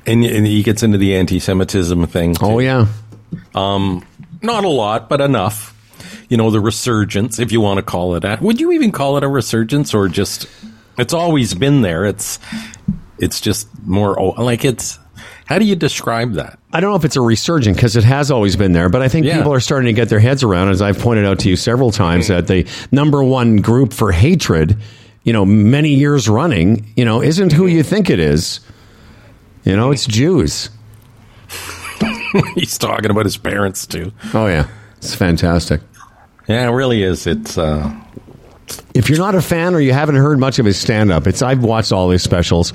and, and he gets into the anti-Semitism thing. Oh, too. Oh yeah. Um, not a lot, but enough. You know, the resurgence, if you want to call it that. Would you even call it a resurgence or just it's always been there. It's it's just more oh, like it's how do you describe that? I don't know if it's a resurgent because it has always been there, but I think Yeah. people are starting to get their heads around, as I've pointed out to you several times, that the number one group for hatred, you know, many years running, you know, isn't who you think it is. You know, it's Jews. He's talking about his parents too. Oh yeah, it's fantastic. Yeah, it really is. It's uh If you're not a fan or you haven't heard much of his stand up, it's I've watched all his specials.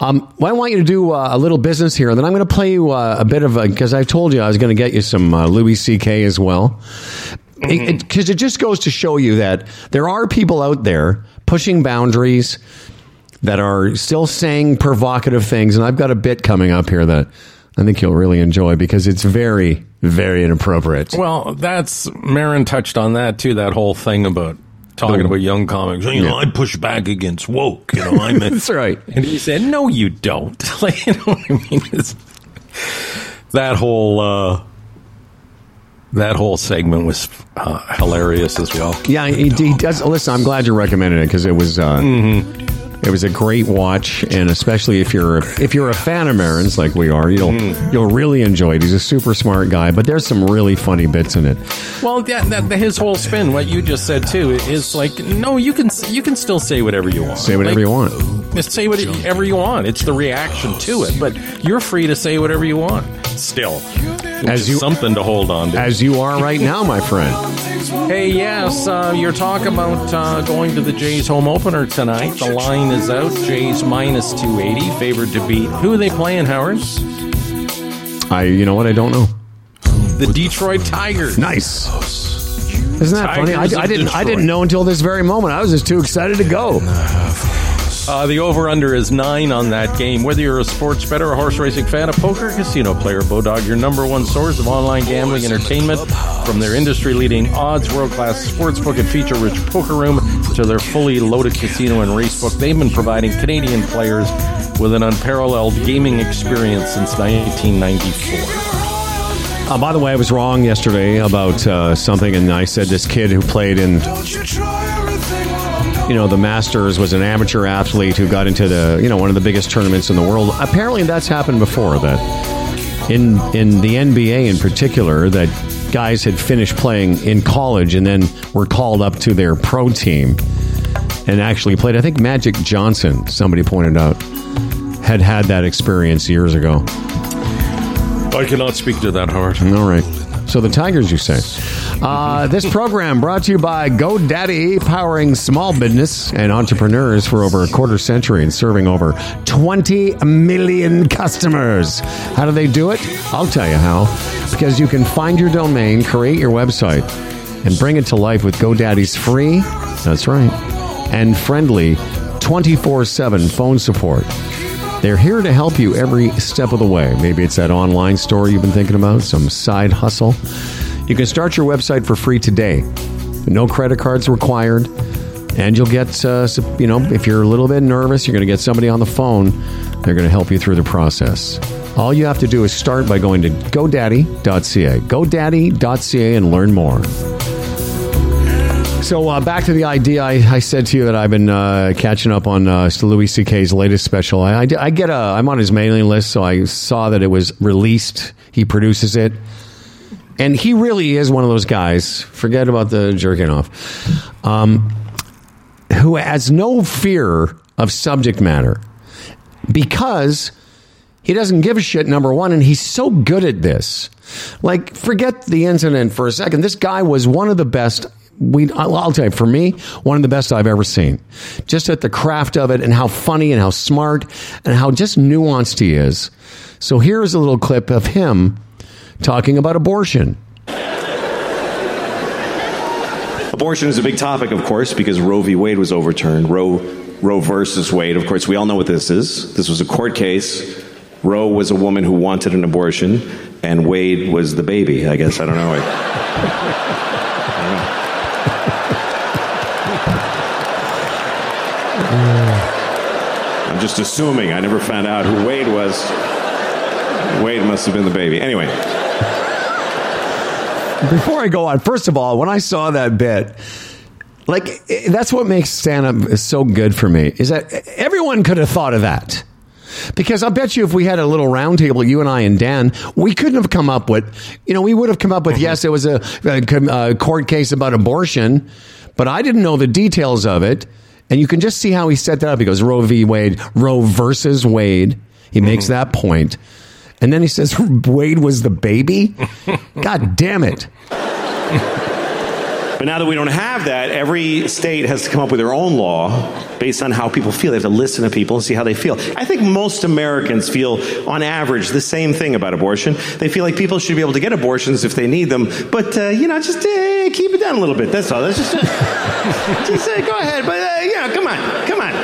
Um, well, I want you to do uh, a little business here, and then I'm going to play you uh, a bit of a because I told you I was going to get you some uh, Louis C.K. as well. Because it, just goes to show you that there are people out there pushing boundaries that are still saying provocative things, and I've got a bit coming up here that I think you'll really enjoy because it's very, very inappropriate. well, that's Maron touched on that too, that whole thing about talking about young comics. You know, I push back against woke, you know, I'm That's right. And he said, "No, you don't." like, you know what I mean? It's, that whole uh, that whole segment was uh, hilarious as well. Yeah, he, he does. Listen, I'm glad you recommended it because it was uh, it was a great watch, and especially if you're if you're a fan of Maron's like we are, you'll mm. you'll really enjoy it. He's a super smart guy, but there's some really funny bits in it. Well, yeah, that, his whole spin, what you just said too, is like, no, you can you can still say whatever you want. Say whatever Like, you want. Just say whatever you want. It's the reaction to it, but you're free to say whatever you want. Still, As you- something to hold on to. As you are right now, my friend. Hey, yes, uh, you're talking about uh, going to the Jays home opener tonight. The line is out. Jays minus 280, favored to beat. Who are they playing, Howard? I, you know what? I don't know. The Detroit Tigers. Nice. Isn't that funny? I, I didn't. I didn't know until this very moment. I was just too excited to go. Uh, the over-under is nine on that game. Whether you're a sports bettor, a horse racing fan, a poker casino player, Bodog, your number one source of online gambling entertainment, from their industry-leading odds, world-class sportsbook, and feature-rich poker room to their fully loaded casino and racebook, they've been providing Canadian players with an unparalleled gaming experience since 1994. Uh, by the way, I was wrong yesterday about uh, something, and I said this kid who played in, you know, the Masters was an amateur athlete who got into the, you know, one of the biggest tournaments in the world. Apparently, that's happened before. That in in the NBA in particular, that guys had finished playing in college and then were called up to their pro team and actually played. I think Magic Johnson, somebody pointed out, had had that experience years ago. I cannot speak to that, Howard. All right. So the Tigers, you say. Uh, this program brought to you by GoDaddy, powering small business and entrepreneurs for over a quarter century and serving over 20 million customers. How do they do it? I'll tell you how. Because you can find your domain, create your website, and bring it to life with GoDaddy's free, that's right, and friendly 24 7 phone support. They're here to help you every step of the way. Maybe it's that online store you've been thinking about, some side hustle. You can start your website for free today. No credit cards required. And you'll get, uh, you know, if you're a little bit nervous, you're going to get somebody on the phone. They're going to help you through the process. All you have to do is start by going to godaddy.ca. Godaddy.ca and learn more. So uh, back to the idea. I, I said to you that I've been uh, catching up on uh, Louis C.K.'s latest special. I, I, I get a. I'm on his mailing list, so I saw that it was released. He produces it, and he really is one of those guys. Forget about the jerking off. Um, who has no fear of subject matter because he doesn't give a shit, number one, and he's so good at this. Like, forget the incident for a second. This guy was one of the best. We, I'll tell you, for me, one of the best I've ever seen. Just at the craft of it and how funny and how smart and how just nuanced he is. So here's a little clip of him talking about abortion. Abortion is a big topic, of course, because Roe v. Wade was overturned. Roe, Roe versus Wade. Of course, we all know what this is. This was a court case. Roe was a woman who wanted an abortion, and Wade was the baby. I guess I don't know. I, I don't know. I'm just assuming. I never found out who Wade was. Wade must have been the baby. Anyway. Before I go on, first of all, when I saw that bit, like that's what makes stand up so good for me is that everyone could have thought of that. Because I'll bet you if we had a little roundtable, you and I and Dan, we couldn't have come up with, you know, we would have come up with, mm-hmm. yes, it was a, a, court case about abortion, but I didn't know the details of it. And you can just see how he set that up. He goes, Roe v. Wade, Roe versus Wade. He makes mm-hmm. that point. And then he says, Wade was the baby? God damn it. But now that we don't have that, every state has to come up with their own law based on how people feel. They have to listen to people and see how they feel. I think most Americans feel, on average, the same thing about abortion. They feel like people should be able to get abortions if they need them, but, uh, you know, just uh, keep it down a little bit. That's all. That's just, uh, just uh, go ahead. But, uh, yeah, come on. Come on.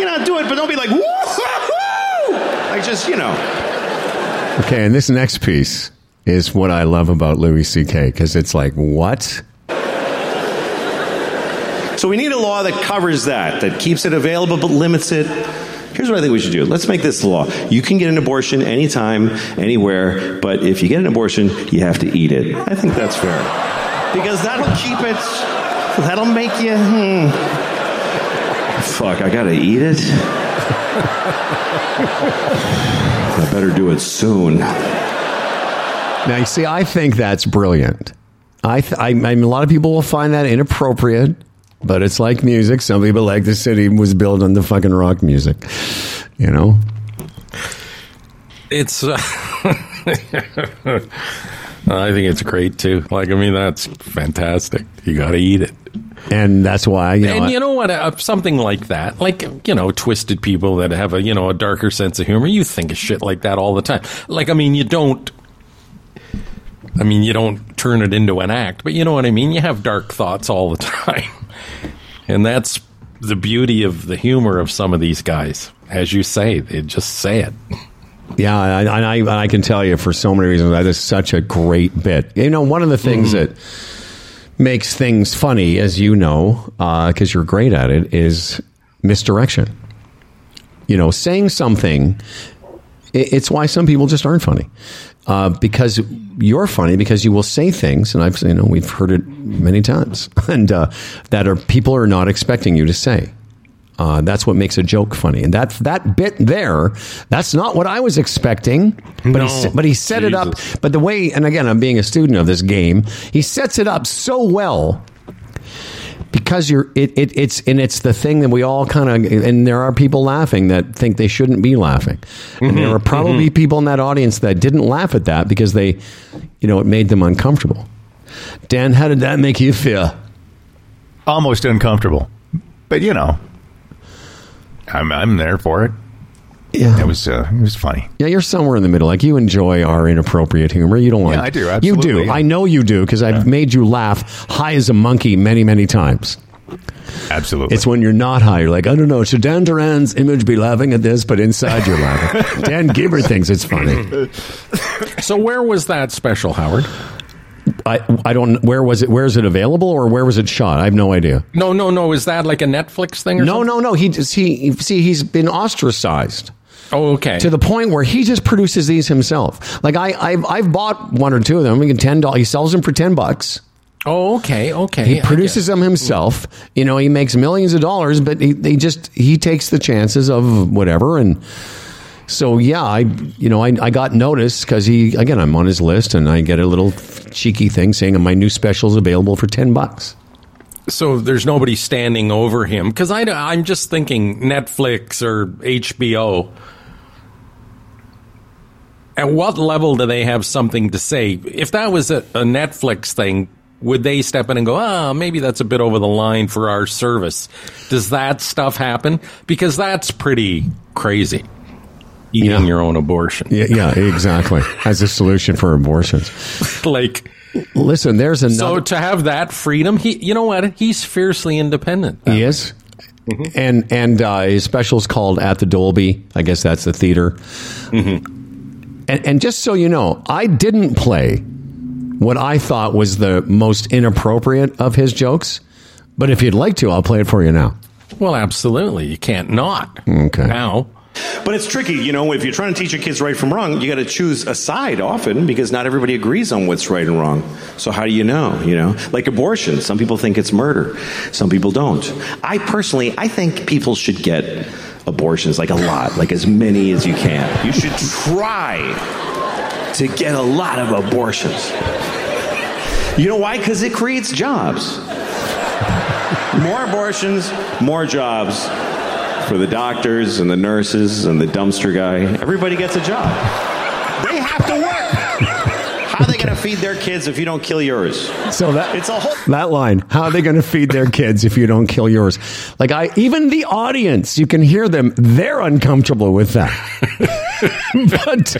You know, do it, but don't be like, woo Like, just, you know. Okay, and this next piece is what I love about Louis C.K. because it's like, what? So we need a law that covers that, that keeps it available but limits it. Here's what I think we should do. Let's make this law. You can get an abortion anytime, anywhere, but if you get an abortion, you have to eat it. I think that's fair. Because that'll keep it, that'll make you, hmm. Fuck, I gotta eat it? I better do it soon. Now, you see, I think that's brilliant. I, th- I, I mean, a lot of people will find that inappropriate, but it's like music. Some people like the city was built on the fucking rock music, you know? It's. Uh, I think it's great too. Like, I mean, that's fantastic. You got to eat it. And that's why, you know, and you know what? Uh, something like that, like you know, twisted people that have a you know a darker sense of humor. You think of shit like that all the time. Like, I mean, you don't I mean, you don't turn it into an act, but you know what I mean? You have dark thoughts all the time. And that's the beauty of the humor of some of these guys. As you say, they just say it. Yeah, and I, I, I, can tell you for so many reasons that is such a great bit. You know, one of the things mm-hmm. that makes things funny, as you know, because uh, you're great at it, is misdirection. You know, saying something. It's why some people just aren't funny uh, because you're funny because you will say things, and I've you know we've heard it many times, and uh, that are people are not expecting you to say. Uh, that's what makes a joke funny, and that that bit there, that's not what I was expecting. But no, he but he set Jesus. it up. But the way, and again, I'm being a student of this game. He sets it up so well because you're it, it, it's and it's the thing that we all kind of and there are people laughing that think they shouldn't be laughing. Mm-hmm, and there are probably mm-hmm. people in that audience that didn't laugh at that because they you know it made them uncomfortable. Dan how did that make you feel? Almost uncomfortable. But you know i'm i'm there for it yeah, it was uh, it was funny. Yeah, you're somewhere in the middle. Like you enjoy our inappropriate humor. You don't want. Yeah, I do. Absolutely. You do. I know you do because I've yeah. made you laugh high as a monkey many, many times. Absolutely. It's when you're not high. You're like, I don't know. Should Dan Duran's image be laughing at this? But inside you're laughing. Dan Gibber thinks it's funny. so where was that special, Howard? I I don't. Where was it? Where is it available, or where was it shot? I have no idea. No, no, no. Is that like a Netflix thing? no, something? no, no. He he see he's been ostracized. Oh, okay. To the point where he just produces these himself. Like I, I've, I've bought one or two of them. We can ten dollars. He sells them for ten bucks. Oh, okay, okay. He produces them himself. You know, he makes millions of dollars, but he they just he takes the chances of whatever and. So yeah, I you know I, I got noticed because he again I'm on his list and I get a little cheeky thing saying my new special is available for ten bucks. So there's nobody standing over him because I'm just thinking Netflix or HBO. At what level do they have something to say? If that was a, a Netflix thing, would they step in and go, ah, oh, maybe that's a bit over the line for our service? Does that stuff happen? Because that's pretty crazy. Eating Yeah. your own abortion. Yeah, yeah, exactly. As a solution for abortions. like, Listen, there's another. so to have that freedom, he, you know what? He's fiercely independent. He is. And and uh, his special's called At the Dolby. I guess that's the theater. And, and just so you know, I didn't play what I thought was the most inappropriate of his jokes. But if you'd like to, I'll play it for you now. Well, absolutely. You can't not. Okay. Now. But it's tricky, you know, if you're trying to teach your kids right from wrong, you got to choose a side often because not everybody agrees on what's right and wrong. So how do you know, you know? Like abortion, some people think it's murder. Some people don't. I personally, I think people should get abortions like a lot, like as many as you can. You should try to get a lot of abortions. You know why? Cuz it creates jobs. More abortions, more jobs for the doctors and the nurses and the dumpster guy. Everybody gets a job. They have to work. How are they going to feed their kids if you don't kill yours? So that It's a whole. that line. How are they going to feed their kids if you don't kill yours? Like I, even the audience, you can hear them. They're uncomfortable with that. but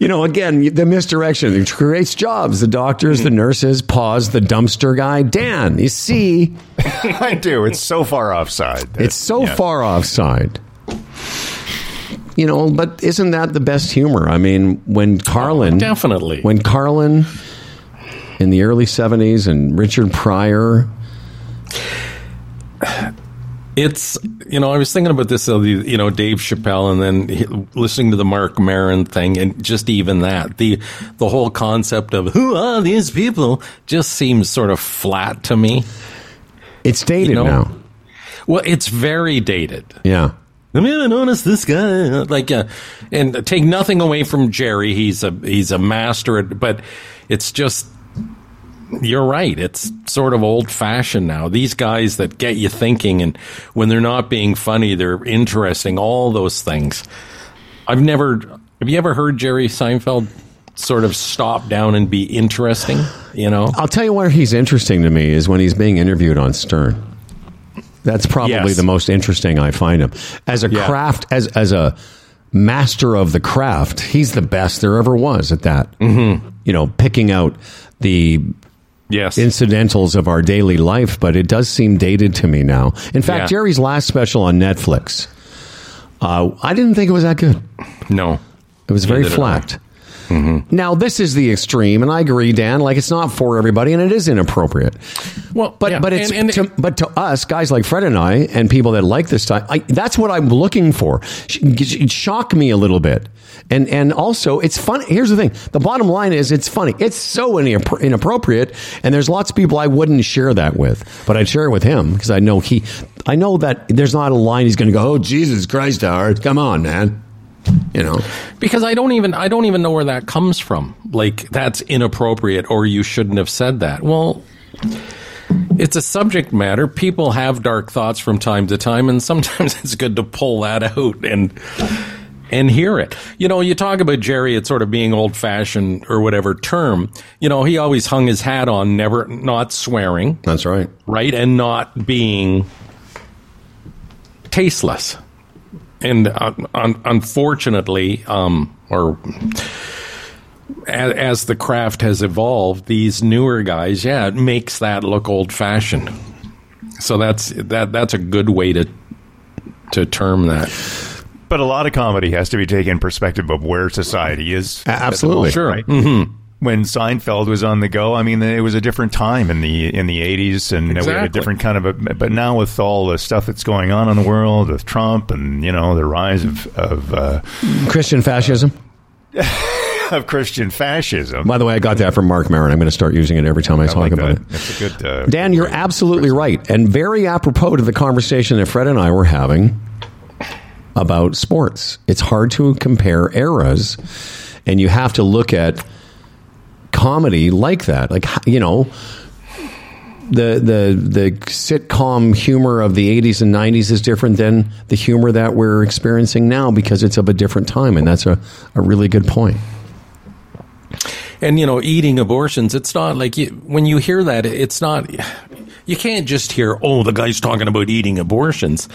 you know, again, the misdirection it creates jobs. The doctors, the nurses, pause. The dumpster guy, Dan. You see, I do. It's so far offside. it's so yeah. far offside. You know, but isn't that the best humor? I mean, when Carlin, Definitely. when Carlin in the early '70s and Richard Pryor. It's you know I was thinking about this uh, you know Dave Chappelle and then listening to the Marc Maron thing and just even that the the whole concept of who are these people just seems sort of flat to me. It's dated You know? now. Well, it's very dated. Yeah. I mean, I noticed this guy like, uh, and take nothing away from Jerry. He's a he's a master at, but it's just you're right. It's sort of old fashioned now. These guys that get you thinking, and when they're not being funny, they're interesting. All those things. I've never. Have you ever heard Jerry Seinfeld sort of stop down and be interesting? You know, I'll tell you where he's interesting to me is when he's being interviewed on Stern. That's probably Yes. the most interesting I find him. As a Yeah. craft, as as a master of the craft, he's the best there ever was at that. Mm-hmm. You know, picking out the yes, incidentals of our daily life, but it does seem dated to me now. In fact, Yeah. Jerry's last special on Netflix, uh, I didn't think it was that good. no, It was very did Flat. Now this is the extreme, and I agree, Dan. Like it's not for everybody, and it is inappropriate. Well, But yeah, but it's and- and- to, but to us guys like Fred and I and people that like this type, I, that's what I'm looking for. It shock me a little bit, and and also it's fun. Here's the thing: the bottom line is it's funny. It's so inappropriate, and there's lots of people I wouldn't share that with, but I'd share it with him because I know he, I know that there's not a line he's going to go, oh Jesus Christ, Howard, come on, man, you know. because I don't even I don't even know where that comes from. Like that's inappropriate or you shouldn't have said that. Well, it's a subject matter. People have dark thoughts from time to time and sometimes it's good to pull that out and and hear it. You know, you talk about Jerry it's sort of being old-fashioned or whatever term. You know, he always hung his hat on never not swearing, That's right. right? And not being tasteless. And uh, un- unfortunately, um, or as, as the craft has evolved, these newer guys, yeah, it makes that look old fashioned. So that's that. That's a good way to to term that. But a lot of comedy has to be taken in perspective of where society is. A- at the absolutely. moment, Sure. right? Mm-hmm. When Seinfeld was on the go, I mean, it was a different time in the in the eighties, and we had a different kind of. A, but now with all the stuff that's going on in the world with Trump and you know the rise of of uh, Christian fascism. of Christian fascism. By the way, I got that from Marc Maron. I'm going to start using it every time I, I talk like about that. it. That's a good. Uh, Dan, you're absolutely right, and very apropos to the conversation that Fred and I were having about sports. It's hard to compare eras, and you have to look at comedy like that. Like you know, the the the sitcom humor of the 80s and 90s is different than the humor that we're experiencing now because it's of a different time, and that's a, a really good point. And you know, eating abortions, it's not like you, when you hear that, it's not. You can't just hear, "Oh, the guy's talking about eating abortions."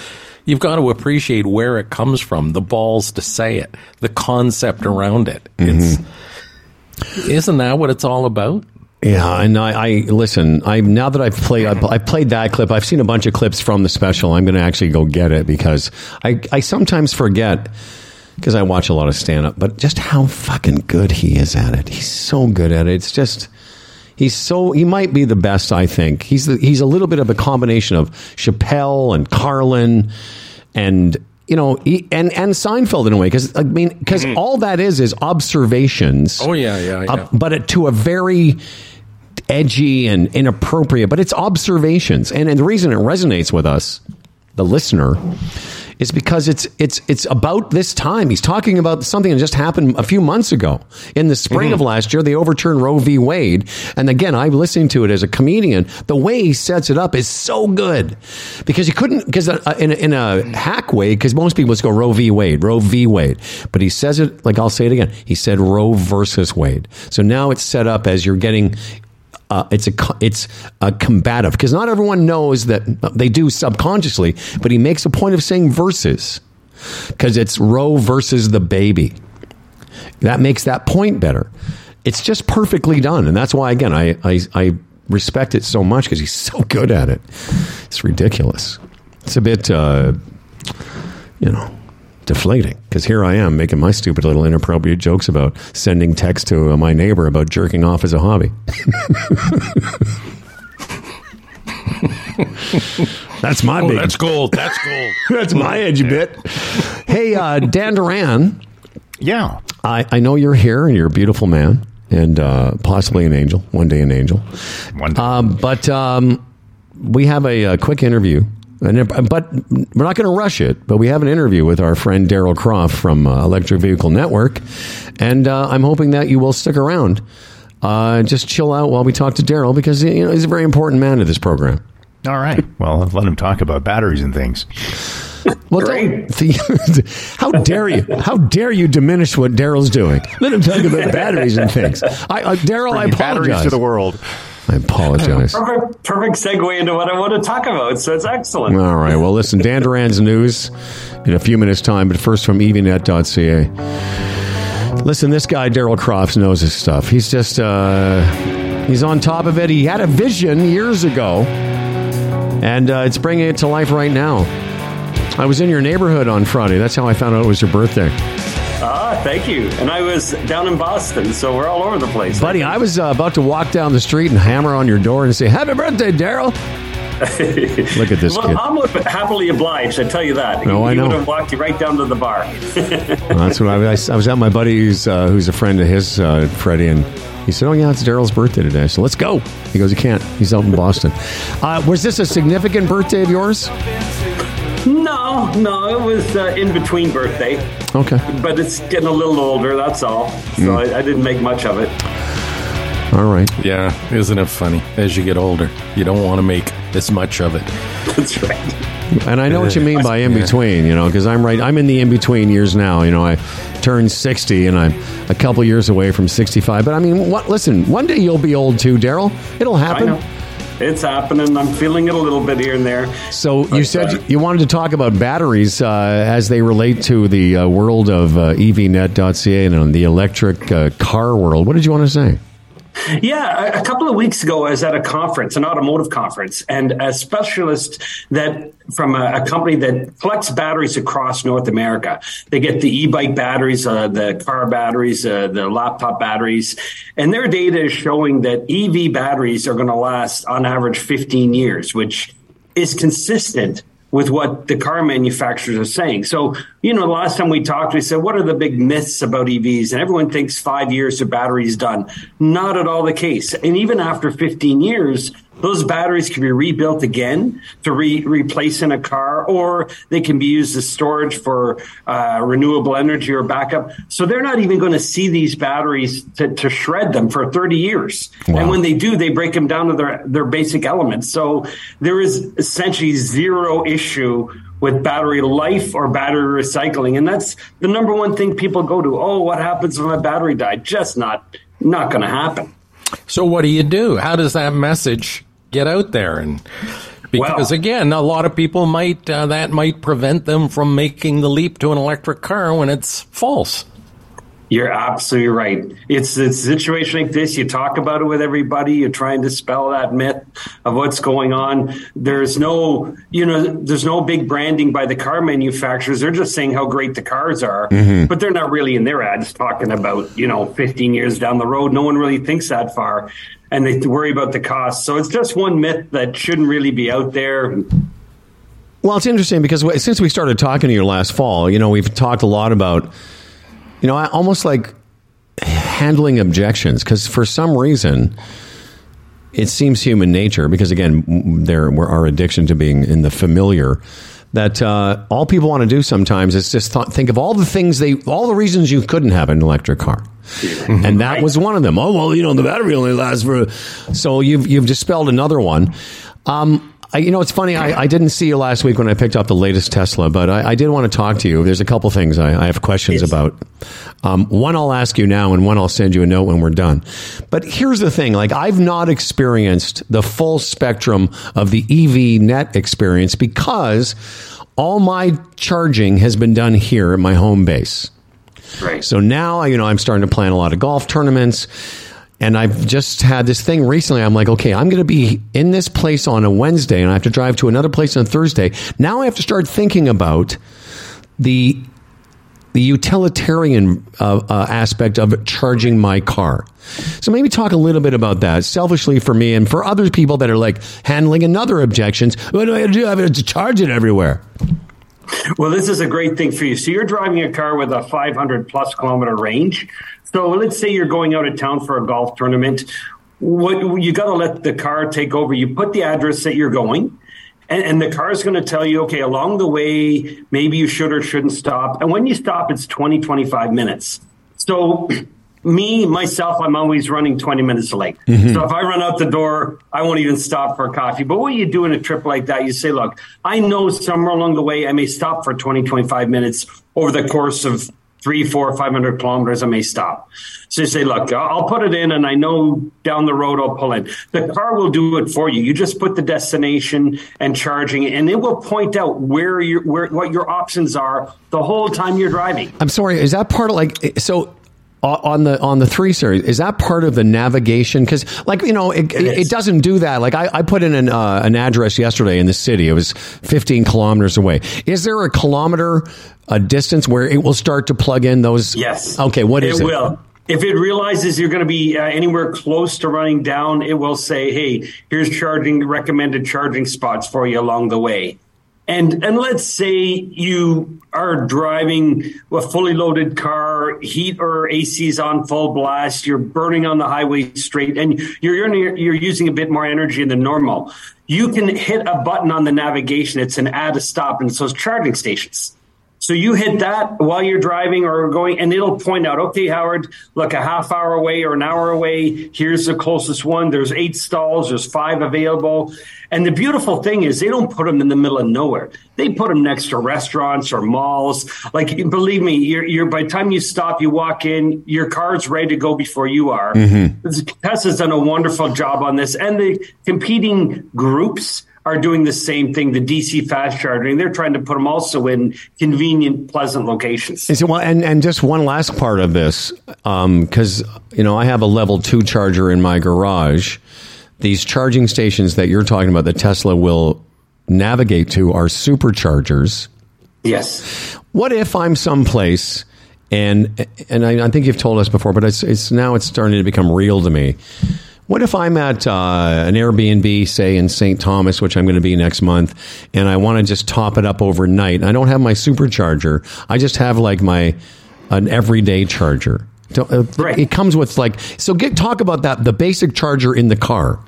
You've got to appreciate where it comes from, the balls to say it, the concept around it. It's mm-hmm. Isn't that what it's all about? Yeah, and I, I listen. I now that I've played, I've played that clip. I've seen a bunch of clips from the special. I'm going to actually go get it because I, I sometimes forget because I watch a lot of stand up, but just how fucking good he is at it. He's so good at it. It's just he's so he might be the best. I think he's the, he's a little bit of a combination of Chappelle and Carlin and you know and and Seinfeld in a way because I mean because all that is is observations. Oh, yeah, yeah, uh, yeah. but it, to a very edgy and inappropriate, but it's observations. And, and the reason it resonates with us, the listener, is because it's it's it's about this time. He's talking about something that just happened a few months ago. In the spring Mm-hmm. of last year, they overturned Roe v. Wade. And again, I'm listening to it as a comedian. The way he sets it up is so good because you couldn't because uh, in a, in a hack way because most people just go Roe v. Wade, Roe v. Wade, but he says it like I'll say it again. He said Roe versus Wade. So now it's set up as you're getting uh, it's a it's a combative because not everyone knows that they do subconsciously, but he makes a point of saying versus because it's Roe versus the baby. That makes that point better. It's just perfectly done, and that's why again I I, I respect it so much because he's so good at it. It's ridiculous. It's a bit uh, you know deflating because here I am making my stupid little inappropriate jokes about sending text to uh, my neighbor about jerking off as a hobby. that's my Oh, big. that's gold. That's gold. that's my edgy bit. Hey, uh, Dan Duran, yeah. I, I know you're here and you're a beautiful man and uh, possibly an angel, one day an angel. One day. Um, but um, we have a, uh quick interview. And, but we're not going to rush it. But we have an interview with our friend Darryl Croft from uh, Electric Vehicle Network, and uh, I'm hoping that you will stick around. Uh, just chill out while we talk to Darryl because you know he's a very important man to this program. All right. Well, let him talk about batteries and things. Well, don't- how dare you? How dare you diminish what Darryl's doing? Let him talk about batteries and things. I, uh, Darryl, I Bringing batteries to the world. I apologize. Perfect, perfect segue into what I want to talk about. So it's excellent. All right. Well, listen, Dan Duran's news in a few minutes' time, but first from evnet.ca. Listen, this guy, Darryl Crofts, knows his stuff. He's just, uh, he's on top of it. He had a vision years ago, and uh, it's bringing it to life right now. I was in your neighborhood on Friday. That's how I found out it was your birthday. Thank you. And I was down in Boston, so we're all over the place. Buddy, I was uh, about to walk down the street and hammer on your door and say, Happy birthday, Darryl. Look at this well, kid. I'm happily obliged. I tell you that. No, he, I he would have walked you right down to the bar. Well, that's what I was. I was at my buddy who's, uh, who's a friend of his, uh, Freddie, and he said, "Oh yeah, it's Darryl's birthday today." So let's go. He goes, "You can't. He's out in Boston." Uh, was this a significant birthday of yours? No, no, it was uh, in between birthday, Okay. but it's getting a little older. That's all. So Hmm. I, I didn't make much of it. All right. Yeah, isn't it funny? As you get older, you don't want to make as much of it. That's right. And I know what you mean by in between, you know, because I'm right. I'm in the in between years now. You know, I turned 60 and I'm a couple years away from 65. But I mean, what? Listen, one day you'll be old too, Darryl. It'll I happen. It's happening. I'm feeling it a little bit here and there. So you said uh, you wanted to talk about batteries uh, as they relate to the uh, world of uh, EVNet.ca and on the electric uh, car world. What did you want to say? Yeah, a, a couple of weeks ago, I was at a conference, an automotive conference, and a specialist that from a, a company that collects batteries across North America. They get the e-bike batteries, uh, the car batteries, uh, the laptop batteries, and their data is showing that EV batteries are going to last on average 15 years, which is consistent with what the car manufacturers are saying. So, you know, last time we talked, we said, what are the big myths about EVs? And everyone thinks five years the battery's done. Not at all the case. And even after 15 years, those batteries can be rebuilt again to re- replace in a car, or they can be used as storage for uh, renewable energy or backup. So they're not even going to see these batteries to, to shred them for 30 years. Wow. And when they do, they break them down to their, their basic elements. So there is essentially zero issue with battery life or battery recycling. And that's the number one thing people go to. Oh, what happens when my battery died? Just not, not going to happen. So what do you do? How does that message get out there? And because well, again, a lot of people might uh, that might prevent them from making the leap to an electric car when it's false. You're absolutely right. It's a situation like this. You talk about it with everybody. You're trying to dispel that myth of what's going on. There's no, you know, there's no big branding by the car manufacturers. They're just saying how great the cars are, mm-hmm. but they're not really in their ads talking about, you know, 15 years down the road. No one really thinks that far and they worry about the cost. So it's just one myth that shouldn't really be out there. Well, it's interesting because since we started talking to you last fall, you know, we've talked a lot about you know, almost like handling objections because for some reason it seems human nature because again there our addiction to being in the familiar that uh, all people want to do sometimes is just th- think of all the things they all the reasons you couldn't have an electric car. And that was one of them. Oh well you know the battery only lasts for so you've you've dispelled another one. Um, I, you know, it's funny. I, I, didn't see you last week when I picked up the latest Tesla, but I, I did want to talk to you. There's a couple things I, I have questions yes. about. Um, one I'll ask you now, and one I'll send you a note when we're done. But here's the thing: like I've not experienced the full spectrum of the EV net experience because all my charging has been done here at my home base. Right. So now, you know, I'm starting to plan a lot of golf tournaments. And I've just had this thing recently. I'm like, okay, I'm going to be in this place on a Wednesday and I have to drive to another place on Thursday. Now I have to start thinking about the the utilitarian uh, uh, aspect of charging my car. So maybe talk a little bit about that, selfishly for me and for other people that are like handling another objections. What do I do? I have to charge it everywhere. Well, this is a great thing for you. So you're driving a car with a 500 plus kilometer range. So let's say you're going out of town for a golf tournament. What you got to let the car take over. You put the address that you're going, and, and the car is going to tell you, okay, along the way, maybe you should or shouldn't stop. And when you stop, it's 20, 25 minutes. So me myself i'm always running 20 minutes late mm-hmm. so if i run out the door i won't even stop for a coffee but what you do in a trip like that you say look i know somewhere along the way i may stop for 20 25 minutes over the course of three, four, five hundred kilometers, I may stop. So you say, look, I'll put it in and I know down the road I'll pull in. The car will do it for you. You just put the destination and charging and it will point out where you where what your options are the whole time you're driving. I'm sorry, is that part of like so on the on the three series is that part of the navigation because like you know it, it, it, doesn't do that like i, I put in an, uh, an address yesterday in the city it was 15 kilometers away is there a kilometer a distance where it will start to plug in those yes okay what is it, it? will if it realizes you're going to be uh, anywhere close to running down it will say hey here's charging recommended charging spots for you along the way and and let's say you are driving a fully loaded car, heat or AC is on full blast, you're burning on the highway straight, and you're you're using a bit more energy than normal. You can hit a button on the navigation. It's an add a stop, and so it's charging stations. So you hit that while you're driving or going, and it'll point out, okay, Howard, look, a half hour away or an hour away. Here's the closest one. There's eight stalls. There's five available. And the beautiful thing is they don't put them in the middle of nowhere. They put them next to restaurants or malls. Like, believe me, you're, you're by the time you stop, you walk in, your car's ready to go before you are. Mm-hmm. Tesla's done a wonderful job on this. And the competing groups, are doing the same thing. The DC fast charging, they're trying to put them also in convenient, pleasant locations. And, so, well, and, and just one last part of this, because um, you know I have a level two charger in my garage. These charging stations that you're talking about, that Tesla will navigate to, are superchargers. Yes. What if I'm someplace? And and I, I think you've told us before, but it's it's now it's starting to become real to me What if I'm at uh, an Airbnb, say in St. Thomas, which I'm going to be next month, and I want to just top it up overnight? I don't have my supercharger. I just have like my an everyday charger. Uh, Right. It comes with like so. Get talk about that. The basic charger in the car.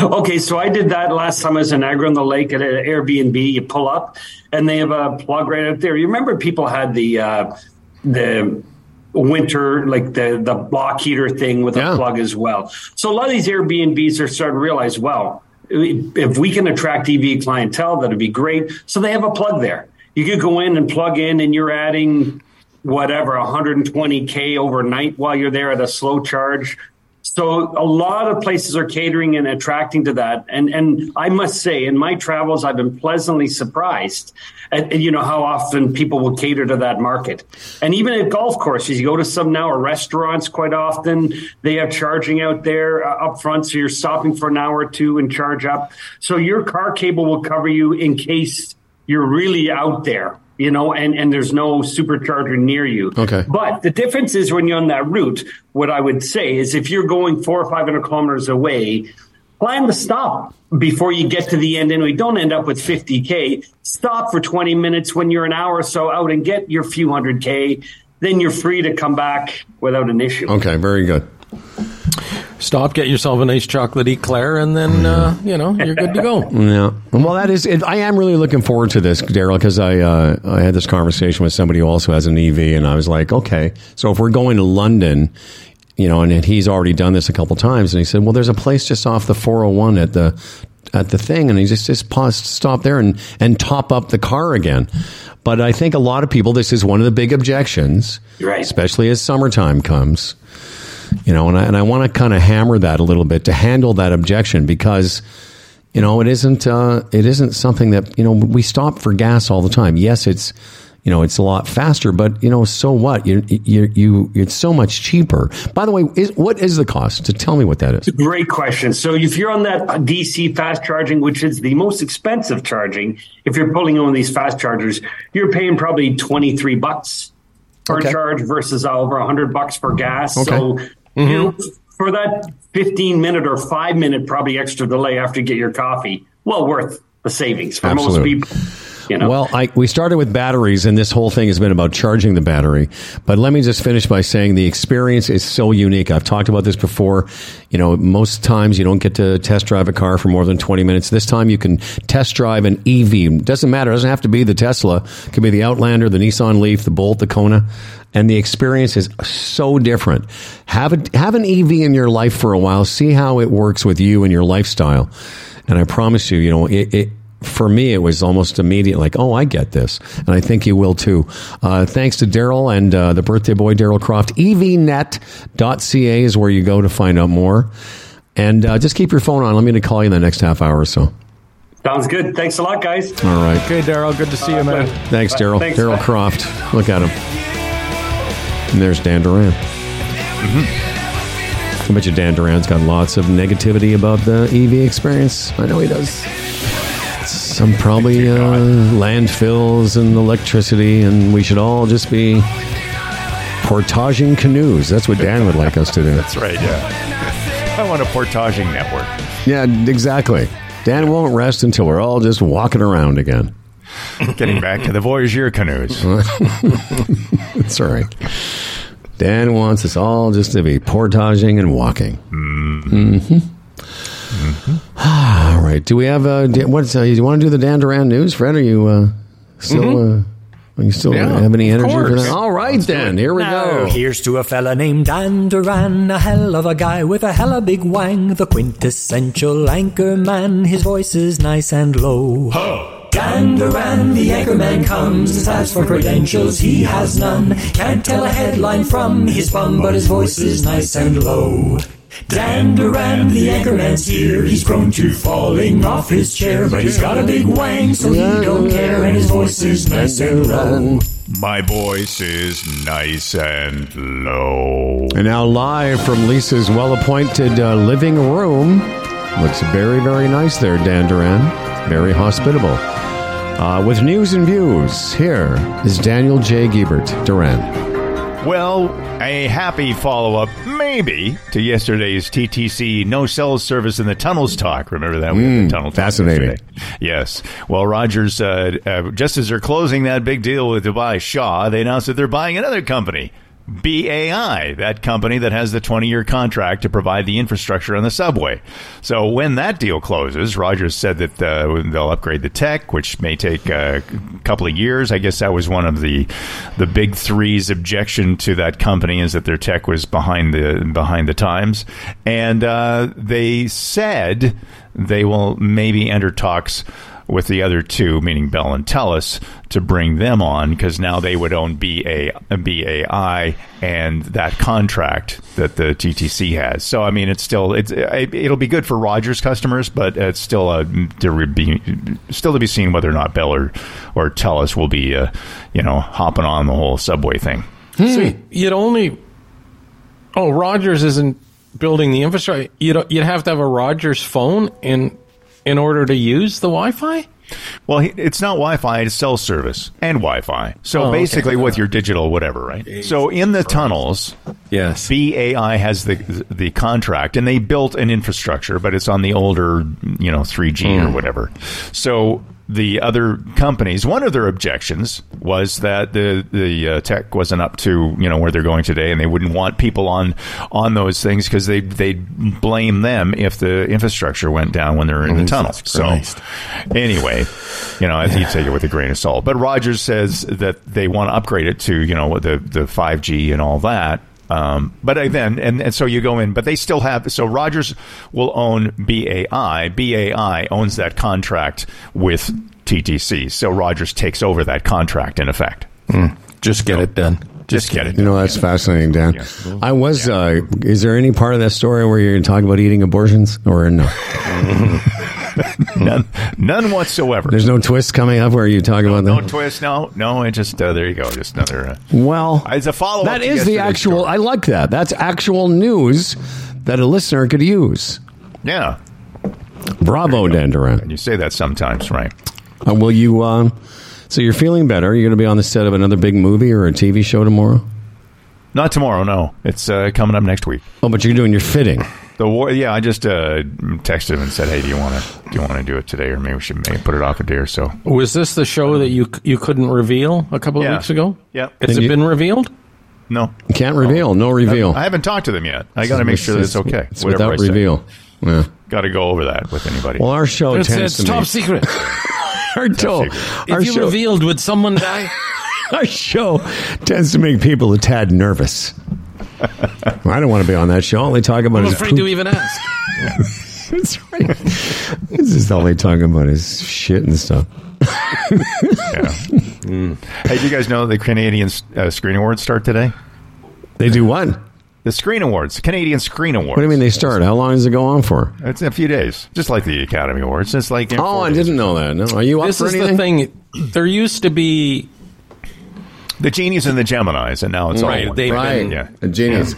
Okay, so I did that last time I was in Niagara on the Lake at an Airbnb. You pull up, and they have a plug right out there. You remember people had the uh, the winter like the the block heater thing with Yeah. a plug as well. So a lot of these Airbnbs are starting to realize, well, if we can attract EV clientele, that'd be great. So they have a plug there. You could go in and plug in, and you're adding whatever 120k overnight while you're there at a slow charge. So a lot of places are catering and attracting to that. And and I must say, in my travels, I've been pleasantly surprised at you know how often people will cater to that market. And even at golf courses, you go to some now or restaurants quite often, they have charging out there uh, up front. So you're stopping for an hour or two and charge up. So your car cable will cover you in case you're really out there. You know, and, and there's no supercharger near you. Okay. But the difference is when you're on that route, what I would say is if you're going four or 500 kilometers away, plan to stop before you get to the end anyway. Don't end up with 50K. Stop for 20 minutes when you're an hour or so out and get your few hundred K. Then you're free to come back without an issue. Okay, very good. Stop, get yourself a nice chocolate eclair, and then uh, you know you're good to go. Yeah. Well, that is. I am really looking forward to this, Darryl, because I uh, I had this conversation with somebody who also has an EV, and I was like, okay, so if we're going to London, you know, and he's already done this a couple times, and he said, well, there's a place just off the 401 at the at the thing, and he just just paused, stop there, and and top up the car again. But I think a lot of people, this is one of the big objections, Right. especially as summertime comes you know, and I, and I want to kind of hammer that a little bit to handle that objection because, you know, it isn't, uh, it isn't something that, you know, we stop for gas all the time. Yes, it's, you know, it's a lot faster, but you know, so what? You, you, you, it's so much cheaper. By the way, is, what is the cost? To tell me what that is. Great question. So if you're on that DC fast charging, which is the most expensive charging, if you're pulling on these fast chargers, you're paying probably 23 bucks per Okay. charge versus over 100 bucks for gas. Okay. So, you mm-hmm. know, for that 15 minute or five minute probably extra delay after you get your coffee, well worth the savings for Absolutely. most people. You know? Well, I, we started with batteries, and this whole thing has been about charging the battery. But let me just finish by saying the experience is so unique. I've talked about this before. You know, most times you don't get to test drive a car for more than 20 minutes. This time you can test drive an EV. Doesn't matter. It doesn't have to be the Tesla. It could be the Outlander, the Nissan Leaf, the Bolt, the Kona. And the experience is so different. Have, a, have an EV in your life for a while. See how it works with you and your lifestyle. And I promise you, you know, it, it for me, it was almost immediate, like, oh, I get this. And I think you will too. Uh, thanks to Darryl and uh, the birthday boy, Darryl Croft. evnet.ca is where you go to find out more. And uh, just keep your phone on. Let me call you in the next half hour or so. Sounds good. Thanks a lot, guys. All right. Okay, Darryl, good to see you, man. Thanks, Darryl. Thanks, Darryl. Croft. Look at him. And there's Dan Duran. I bet you Dan Duran's got lots of negativity about the EV experience. I know he does. Some probably uh, landfills and electricity, and we should all just be portaging canoes. That's what Dan would like us to do. That's right, yeah. I want a portaging network. Yeah, exactly. Dan won't rest until we're all just walking around again. Getting back to the Voyageur canoes. That's all right. Dan wants us all just to be portaging and walking. Mm-hmm. All right. Do we have uh, da- what's uh, you want to do the Dan Duran news, Fred? Are you uh, still? Uh, are you still Yeah, have any energy for that? All right, then. Here we Now, go. here's to a fella named Dan Duran, a hell of a guy with a hella big wang, the quintessential anchor man. His voice is nice and low. Dan Duran, the anchorman comes. As for credentials, he has none. Can't tell a headline from his bum, but his voice is nice and low. Dan Duran, the anchorman's here. He's prone to falling off his chair, but he's got a big wang, so he don't care, and his voice is nice and low. My voice is nice and low. And now live from Lisa's well-appointed uh, living room. Looks very, very nice there, Dan Duran. Very hospitable. Uh, with news and views, here is Daniel J. Giebert Duran. Well, a happy follow up, maybe, to yesterday's TTC no cell service in the tunnels talk. Remember that? We had the tunnel Hmm, fascinating. yesterday. Yes. Well, Rogers, uh, uh, just as they're closing that big deal with Dubai Shaw, they announced that they're buying another company. BAI, that company that has the 20 year contract to provide the infrastructure on the subway. So when that deal closes, Rogers said that uh, they'll upgrade the tech, which may take a couple of years. I guess that was one of the the big three's objection to that company is that their tech was behind the behind the times, and uh, they said they will maybe enter talks with the other two, meaning Bell and Telus, to bring them on because now they would own BA, BAI and that contract that the TTC has. So I mean, it's still it's it'll be good for Rogers customers, but it's still a to be still to be seen whether or not Bell or or Telus will be uh, you know hopping on the whole subway thing. So you'd only. Oh, Rogers isn't building the infrastructure. You'd you'd have to have a Rogers phone in in order to use the Wi-Fi. Well, it's not Wi-Fi; it's cell service and Wi-Fi. So Oh, okay. basically, with your digital whatever, right? so in the tunnels, Yes. BAI has the the contract, and they built an infrastructure, but it's on the older, you know, 3G or hmm. whatever. So the other companies, one of their objections was that the the uh, tech wasn't up to you know where they're going today, and they wouldn't want people on on those things because they they blame them if the infrastructure went down when they're in the tunnel. So anyway, you know, I think you take it with a grain of salt. But Rogers says that they want to upgrade it to you know the the five G and all that. Um, but I then and, and so you go in, but they still have so Rogers will own BAI. BAI owns that contract with TTC. So Rogers takes over that contract in effect. Just get it done. Just get it. You know, that's fascinating, Dan. Yeah. I was, uh, is there any part of that story where you're going to talk about eating abortions or no? none, none whatsoever. There's no twist coming up where you talk about that. no twist. No, no. It just uh, there you go. Just another. Uh, Well, It's a follow-up That is the actual, story. I like that. That's actual news that a listener could use. yeah, Bravo, Dan Duran. And you say that sometimes, right? Uh, will you, um, so you're feeling better? You're going to be on the set of another big movie or a TV show tomorrow? Not tomorrow. No, it's uh, coming up next week. Oh, but you're doing your fitting. The war, yeah, I just uh, texted him and said, "Hey, do you want to do you want to do it today, or maybe we should maybe put it off a day or so?" Was this the show that you you couldn't reveal a couple of Yeah. weeks ago? Yeah. Has Then it you- been revealed? No, Can't reveal. No reveal. I haven't talked to them yet. I got to make sure that it's okay. It's without reveal. Yeah. Got to go over that with anybody. Well, our show It's, tends it's to top make, secret. our, to- if our you show, revealed, would someone die? our show tends to make people a tad nervous. I don't want to be on that show. All they talk about I'm is afraid to poop. even ask. That's right. this is all they talk about is shit and stuff. yeah. Hey, do you guys know the Canadian uh, Screen Awards start today? They do what? The Screen Awards, Canadian Screen Awards. What do you mean they start? How long does it go on for? It's a few days, just like the Academy Awards. It's like in Oh, four I didn't know that. No, are you up this for is anything? the thing. There used to be the genies and the Gemini's, and now it's Right, all one. they've Right, been- Yeah. a genius.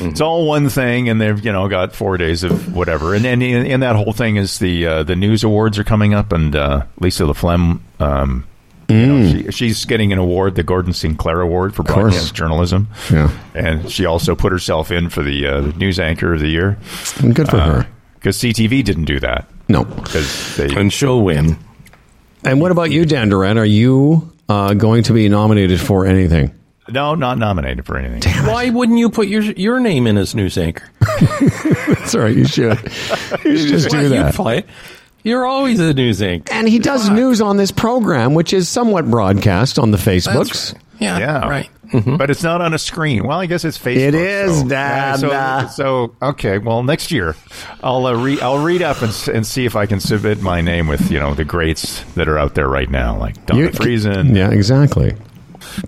It's all one thing, and they've you know got four days of whatever, and then in, in that whole thing is the uh, the news awards are coming up, and uh, Lisa LaFlamme, um, you know, she, she's getting an award, the Gordon Sinclair Award for Mm. course. broadcast journalism, Yeah. and she also put herself in for the uh, news anchor of the year Good for her. because CTV didn't do that No. because they and she'll win. And what about you, Dan Duran? Are you uh, going to be nominated for anything? no not nominated for anything. Why wouldn't you put your your name in as news anchor? That's all right. You should. You should just Why do you that. play? You're always a news anchor. And he does news on this program, which is somewhat broadcast on the Facebooks. Yeah, Yeah, right. But it's not on a screen. Well, I guess it's Facebook. It is, so, Dad. Yeah, so, so okay. Well, next year, I'll uh, re- I'll read up and, and see if I can submit my name with you know the greats that are out there right now, like Dawna You- Friesen, Yeah, exactly.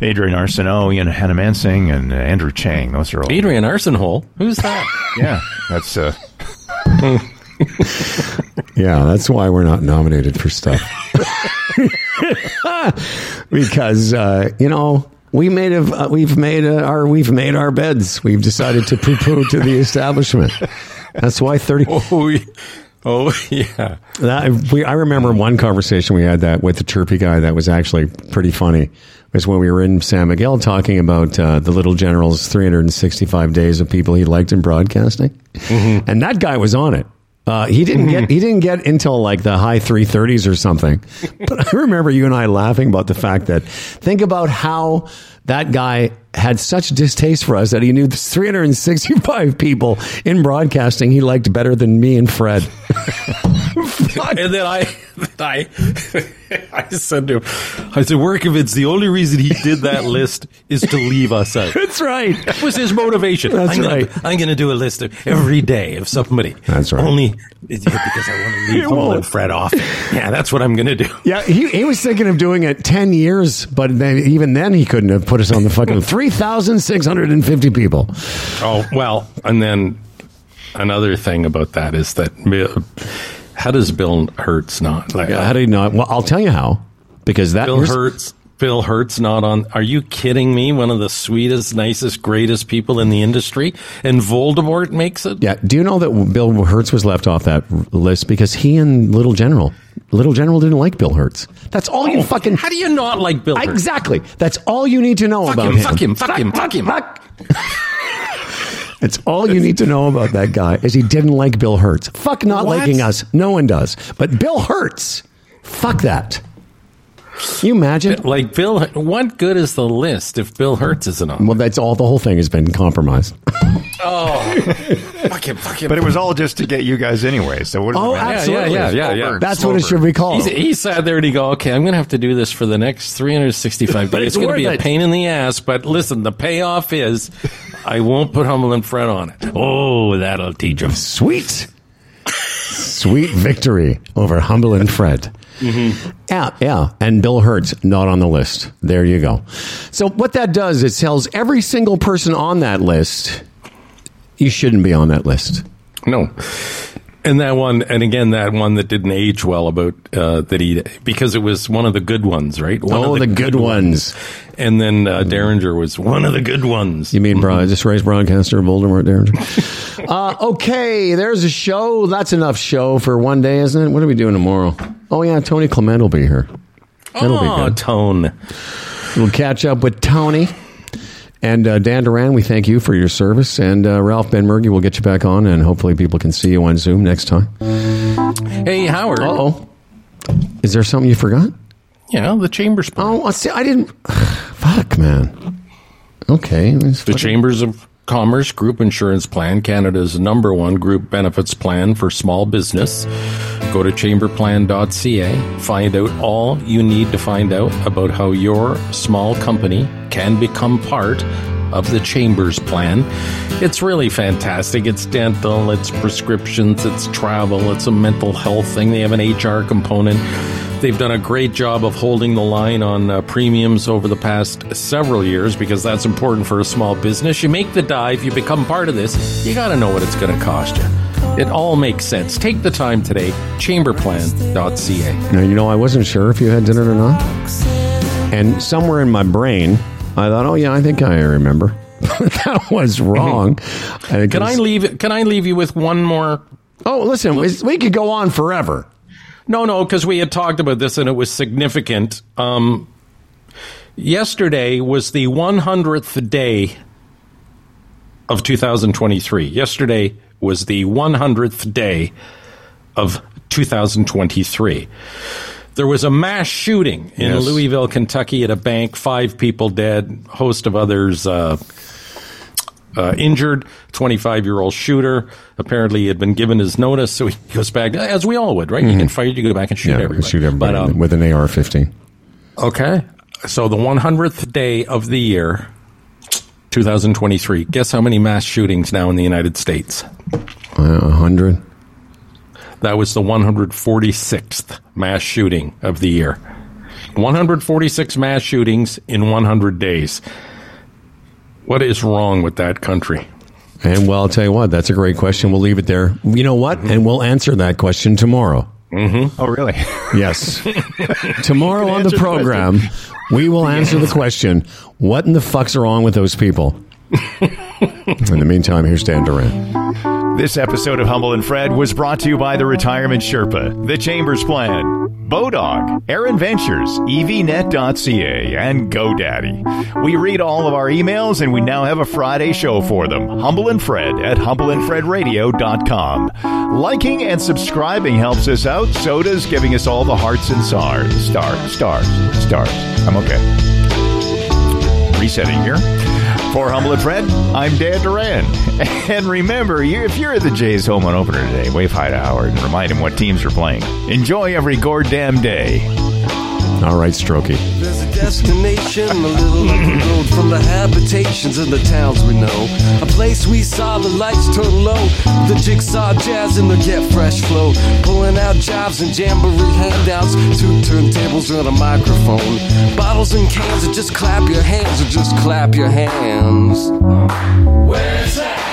Adrienne Arsenault, and Hanomansing, and uh, Andrew Chang. Those are all. Adrian Arsenhole. Who's that? Yeah, that's uh, Yeah, that's why we're not nominated for stuff. because uh, you know we made a, uh, we've made a, our we've made our beds. We've decided to poo poo to the establishment. That's why thirty. oh, we, Oh yeah. That, we, I remember one conversation we had that with the chirpy guy that was actually pretty funny. It was when we were in San Miguel talking about uh, the Little General's 365 days of people he liked in broadcasting, Mm-hmm. and that guy was on it. Uh, he didn't get he didn't get until like the high 330s or something. But I remember you and I laughing about the fact that think about how that guy had such distaste for us that he knew 365 people in broadcasting he liked better than me and Fred. And then I, I, I said to him, I said, Workovitz, the only reason he did that list is to leave us out. That's right. That was his motivation. That's I'm gonna, right. I'm going to do a list of every day of somebody. That's right. Only because I want to leave Humble and Fred off. Yeah, that's what I'm going to do. Yeah, he, he was thinking of doing it 10 years, but then even then he couldn't have put us on the fucking 3,650 people. Oh well, and then another thing about that is that Bill- how does Bill Hertz not? Like, How do you know? Well, I'll tell you how. Because that Bill here's- Hertz. Bill Hertz not on. Are you kidding me? One of the sweetest, nicest, greatest people in the industry, and Voldemort makes it. Yeah. Do you know that Bill Hertz was left off that list because he and Little General, Little General didn't like Bill Hertz. That's all you oh, fucking. Oh, How do you not like Bill Hertz? Exactly. That's all you need to know Fuck about him, fuck him, fuck him, fuck him. That's all you need to know about that guy is he didn't like Bill Hertz. Fuck not What? liking us. No one does. But Bill Hertz, fuck that. Can you imagine? Uh, like Bill, what good is the list if Bill Hertz isn't on? Well, that's all. The whole thing has been compromised. Oh, fuck him, fuck him. But it was all just to get you guys anyway. So what does Oh, absolutely. Yeah, yeah, yeah, yeah. That's what it should be called. He's, he sat there and he go, okay, I'm going to have to do this for the next 365 days. it's It's going to be worth a pain in the ass, but listen, the payoff is I won't put Humble and Fred on it. Oh, that'll teach him. Sweet. Sweet victory over Humble and Fred. Yeah, yeah. And Bill Hertz not on the list. There you go. So what that does, it tells every single person on that list you shouldn't be on that list. No. And that one, and again, that one that didn't age well about uh, that he because it was one of the good ones, right? One oh, of the, good ones. And then uh, Derringer was one of the good ones. You mean bro, just race broadcaster Voldemort Derringer? uh, okay, there's a show. That's enough show for one day, isn't it? What are we doing tomorrow? Oh yeah, Tony Clement will be here. That'll be oh, good. Tone. We'll catch up with Tony. And uh, Dan Duran, we thank you for your service. And uh, Ralph Benmergui, we'll get you back on, and hopefully people can see you on Zoom next time. Hey, Howard. Uh oh. Is there something you forgot? Yeah, the Chambers. Oh, I see. I didn't. Fuck, man. Okay. The fucking- Chambers of Commerce Group Insurance Plan, Canada's number one group benefits plan for small business. Go to chamberplan.ca. Find out all you need to find out about how your small company can become part of the Chambers plan. It's really fantastic. It's dental, it's prescriptions, it's travel, it's a mental health thing. They have an HR component. They've done a great job of holding the line on uh, premiums over the past several years because that's important for a small business. You make the dive, you become part of this, you got to know what it's going to cost you. It all makes sense. Take the time today, chamberplan.ca. Now, you know, I wasn't sure if you had dinner or not. And somewhere in my brain, I thought, oh, yeah, I think I remember. that was wrong. It Can I leave can I leave you with one more Oh, listen, we we could go on forever. No, no, because we had talked about this and it was significant. Um, yesterday was the 100th day of 2023. Yesterday was the 100th day of 2023. There was a mass shooting in Yes. Louisville, Kentucky at a bank. Five people dead, host of others uh, uh, injured. 25 year old shooter. Apparently, he had been given his notice, so he goes back, as we all would, right? You get fired, you go back and shoot Mm-hmm. Yeah, everybody. shoot everybody But, um, with an AR-15. Okay. So the 100th day of the year, 2023. Guess how many mass shootings now in the United States? Uh, A hundred. That was the 146th mass shooting of the year. 146 mass shootings in 100 days. What is wrong with that country? And well, I'll tell you what, that's a great question. We'll leave it there. You know what? And we'll answer that question tomorrow. Mm-hmm. Oh, really? Yes. tomorrow on the program, we will answer the question what in the fuck's wrong with those people? In the meantime, here's Dan Duran. This episode of Humble and Fred was brought to you by the Retirement Sherpa, the Chambers Plan, Bodog, Erin Ventures, EVNet.ca, and GoDaddy. We read all of our emails and we now have a Friday show for them. Humble and Fred at humbleandfredradio.com. Liking and subscribing helps us out. So does giving us all the hearts and stars. Stars, stars, stars. I'm okay. Resetting here. For Humble and Fred, I'm Dan Duran. And remember, if you're at the Jays home on opener today, wave hi to Howard and remind him what teams are playing. Enjoy every goddamn day. All right, Strokey. Destination a little road from the habitations of the towns we know. A place we saw the lights turn low. The jigsaw jazz and the get fresh flow. Pulling out jobs and jamboree handouts. Two turntables and a microphone. Bottles and cans, or just clap your hands, or just clap your hands. Where's that?